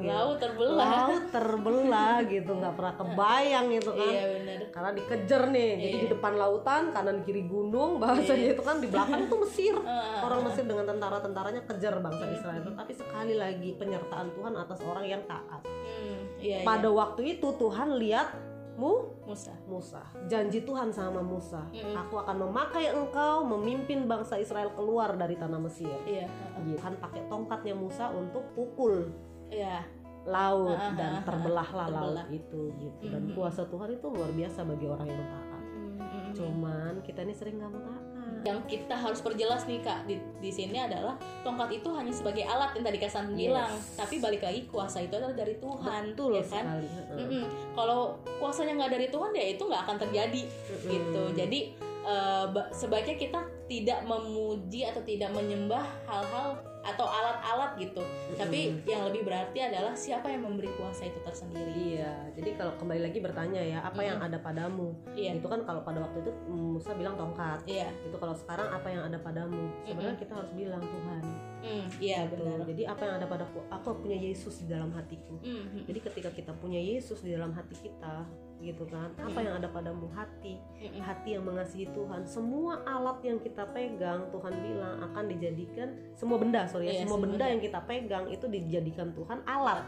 Laut terbelah. laut terbelah gitu nggak pernah kebayang gitu kan Iya, benar. karena dikejar nih jadi Iya. di depan lautan kanan kiri gunung bahasanya itu kan di belakang itu Mesir Ah, orang Mesir dengan tentara-tentaranya kejar bangsa Israel tapi sekali lagi penyertaan Tuhan atas orang yang taat Hmm, iya, pada waktu itu Tuhan lihat mu. Musa. Musa janji Tuhan sama Musa Mm-mm. aku akan memakai engkau memimpin bangsa Israel keluar dari tanah Mesir Iya, ah, ah. Tuhan pakai tongkatnya Musa untuk pukul iya. laut Ah, ah, dan ah, ah, terbelahlah laut terbelah. itu gitu dan Mhm. kuasa Tuhan itu luar biasa bagi orang yang taat Hmm, hmm, cuman kita ini sering nggak mau taat yang kita harus perjelas nih kak di, di sini adalah tongkat itu hanya sebagai alat yang tadi Kasan Yes. bilang tapi balik lagi kuasa itu adalah dari Tuhan betul ya kan sekali Heeh. Mm-mm. kalau kuasanya nggak dari Tuhan ya itu nggak akan terjadi Mm-mm. gitu jadi ba- sebaiknya kita tidak memuji atau tidak menyembah hal-hal atau alat-alat gitu tapi yang lebih berarti adalah siapa yang memberi kuasa itu tersendiri Iya, jadi kalau kembali lagi bertanya ya, apa yang ada padamu? iya Itu kan kalau pada waktu itu Musa bilang tongkat. iya Itu kalau sekarang apa yang ada padamu? Sebenarnya kita harus bilang Tuhan. Hmm, iya Gitu. benar Jadi apa yang ada padaku? Aku punya Yesus di dalam hatiku. Hmm, hmm, Jadi ketika kita punya Yesus di dalam hati kita, gitu kan? Apa yang ada padamu? Hati. hmm, Hati yang mengasihi Tuhan. Semua alat yang kita pegang, Tuhan bilang akan dijadikan semua benda, sorry ya, Iya, semua benda yang kita pegang itu dijadikan Tuhan alat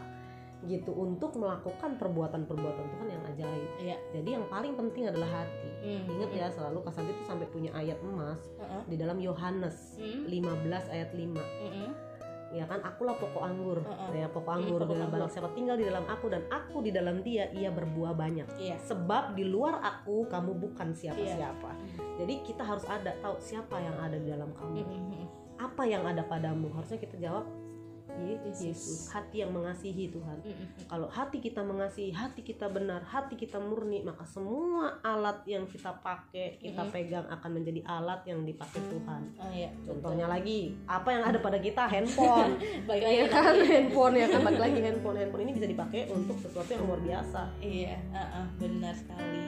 gitu untuk melakukan perbuatan-perbuatan Tuhan yang ajaib. iya Jadi yang paling penting adalah hati. Hmm, Ingat ya selalu Kasanti itu sampai punya ayat emas Heeh. di dalam Yohanes Hmm, 15 ayat 5 hmm, ya kan akulah pokok anggur. Heeh. ya pokok Hmm, anggur dan anggur. barang siapa tinggal di dalam aku dan aku di dalam dia ia berbuah banyak. Iya. Sebab di luar aku kamu bukan Iya. siapa-siapa jadi kita harus ada tahu siapa yang ada di dalam kamu. Hmm, apa yang ada padamu? Harusnya kita jawab Yesus. Yesus. Hati yang mengasihi Tuhan. Hmm, hmm. kalau hati kita mengasihi hati kita benar hati kita murni maka semua alat yang kita pakai kita Mm-mm. pegang akan menjadi alat yang dipakai Tuhan. Oh, iya. contohnya lagi apa yang ada pada kita? Handphone. Baik lagi ya kan? Handphone ya kan? Balik lagi handphone. Handphone ini bisa dipakai untuk sesuatu yang luar biasa. Iya, uh-uh, benar sekali.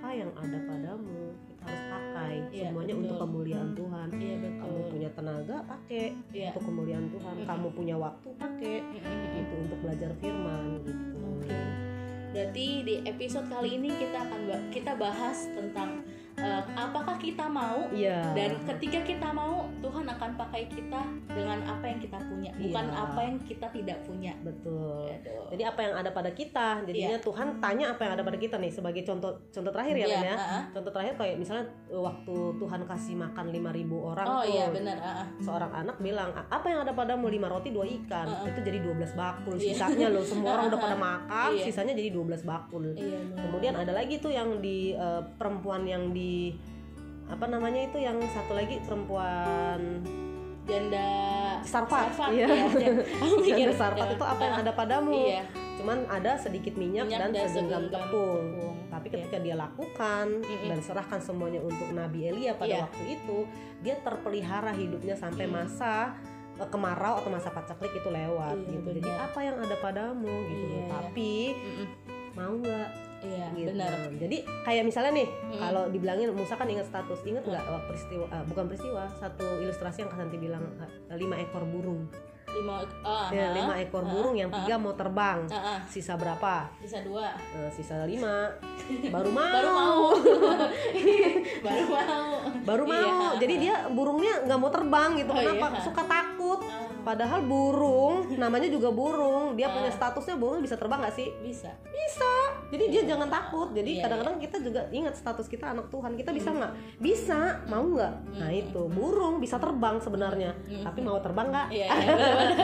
apa yang ada padamu harus pakai Iya, semuanya betul. untuk kemuliaan Tuhan kamu betul. punya tenaga pakai Iya. untuk kemuliaan Tuhan kamu punya waktu pakai Mm-mm. gitu untuk belajar firman gitu Oke. Berarti di episode kali ini kita akan kita bahas tentang eh, apakah kita mau Iya. dan ketika kita mau Tuhan akan pakai kita dengan apa yang kita punya bukan Iya. apa yang kita tidak punya betul. Aduh. Jadi apa yang ada pada kita, jadinya Tuhan tanya apa yang ada pada kita nih sebagai contoh contoh terakhir ya, Iya, Len ya. ah. Contoh terakhir kayak misalnya uh, waktu Tuhan kasih makan 5000 orang oh tuh. iya benar ah, ah. Seorang anak bilang, "A- "Apa yang ada padamu? lima roti, dua ikan." Ah, ah. Itu jadi 12 bakul. Iya. Sisanya loh semua orang Ah, udah ah. pada makan, Iya. sisanya jadi 12 bakul. iya benar. Kemudian ada lagi tuh yang di uh, perempuan yang di apa namanya itu yang satu lagi perempuan janda Sarfat. Sarfat, Iya. iya, iya. Mikir, Janda Sarfat ya. itu apa yang ada padamu? iya Cuman ada sedikit minyak, Minyak dan, dan segenggam tepung. tepung. Tapi Iya. ketika dia lakukan Mm-mm. dan serahkan semuanya untuk Nabi Elia pada Iya. waktu itu, dia terpelihara hidupnya sampai Mm. masa eh, kemarau atau masa pacaklik itu lewat Iya, gitu. Jadi apa yang ada padamu gitu. Iya, iya. Tapi Mm-mm. mau nggak iya gitu. benar Jadi kayak misalnya nih, Mm. kalau dibilangin Musa kan ingat status, ingat nggak eh, peristiwa eh, bukan peristiwa, satu ilustrasi yang Kasanti bilang eh, lima ekor burung. lima ah, Ya, ah, lima ekor ah, burung yang ah, tiga mau terbang. ah, ah. Sisa berapa? bisa dua Eh, sisa lima. Baru mau. baru mau baru mau Baru Iya, mau. ah, Jadi dia burungnya nggak mau terbang gitu. Oh, Kenapa? iya. Suka takut. Ah, Padahal burung, namanya juga burung. Dia Ah. punya statusnya burung bisa terbang nggak sih? bisa Bisa. Jadi dia jangan takut. Jadi Iya, kadang-kadang kita juga ingat status kita anak Tuhan. Kita bisa nggak? Bisa. Mau nggak? Nah Hmm. itu burung bisa terbang sebenarnya. Hmm. Tapi mau terbang nggak? iya iya benar-benar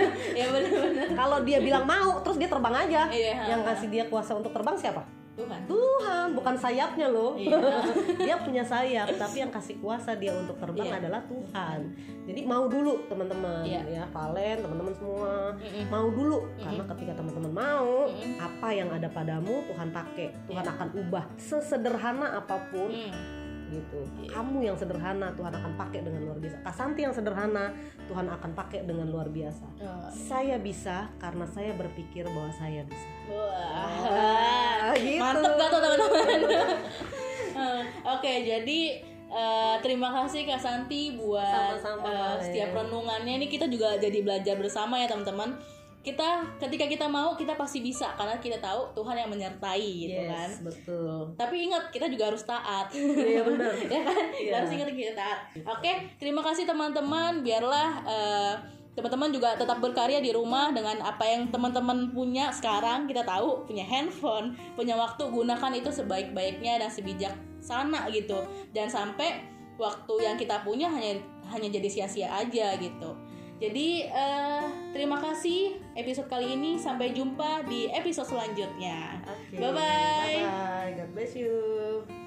ya benar-benar Kalau dia bilang mau, terus dia terbang aja. Iya. Yang kasih dia kuasa untuk terbang siapa? Tuhan Tuhan, bukan sayapnya loh. Iya. dia punya sayap, tapi yang kasih kuasa dia untuk terbang Iya. adalah Tuhan. Jadi mau dulu teman-teman Iya. ya, Valen, teman-teman semua. Mm-mm. Mau dulu karena ketika teman-teman mau, Mm-mm. apa yang ada padamu Tuhan pakai. Tuhan Iya. akan ubah sesederhana apa pun Hmm. gitu. Iya. Kamu yang sederhana Tuhan akan pakai dengan luar biasa. Kasanti yang sederhana Tuhan akan pakai dengan luar biasa. Oh. Saya bisa karena saya berpikir bahwa saya bisa. Wah, gitu. mantep gak tuh teman-teman? Oke, jadi eh, terima kasih Kak Santi buat Valen. setiap renungannya. Ini kita juga jadi belajar bersama ya teman-teman. Kita ketika kita mau kita pasti bisa karena kita tahu Tuhan yang menyertai gitu kan. yes, betul. Tapi ingat kita juga harus taat. Iya benar. ya kan? Iya. harus ingat kita taat. Oke, terima kasih teman-teman. Biarlah eh, teman-teman juga tetap berkarya di rumah dengan apa yang teman-teman punya sekarang. Kita tahu punya handphone, punya waktu gunakan itu sebaik-baiknya dan sebijaksana gitu. Jangan sampai waktu yang kita punya hanya hanya jadi sia-sia aja gitu. Jadi eh, terima kasih episode kali ini sampai jumpa di episode selanjutnya. Oke. Bye-bye. Bye bye. God bless you.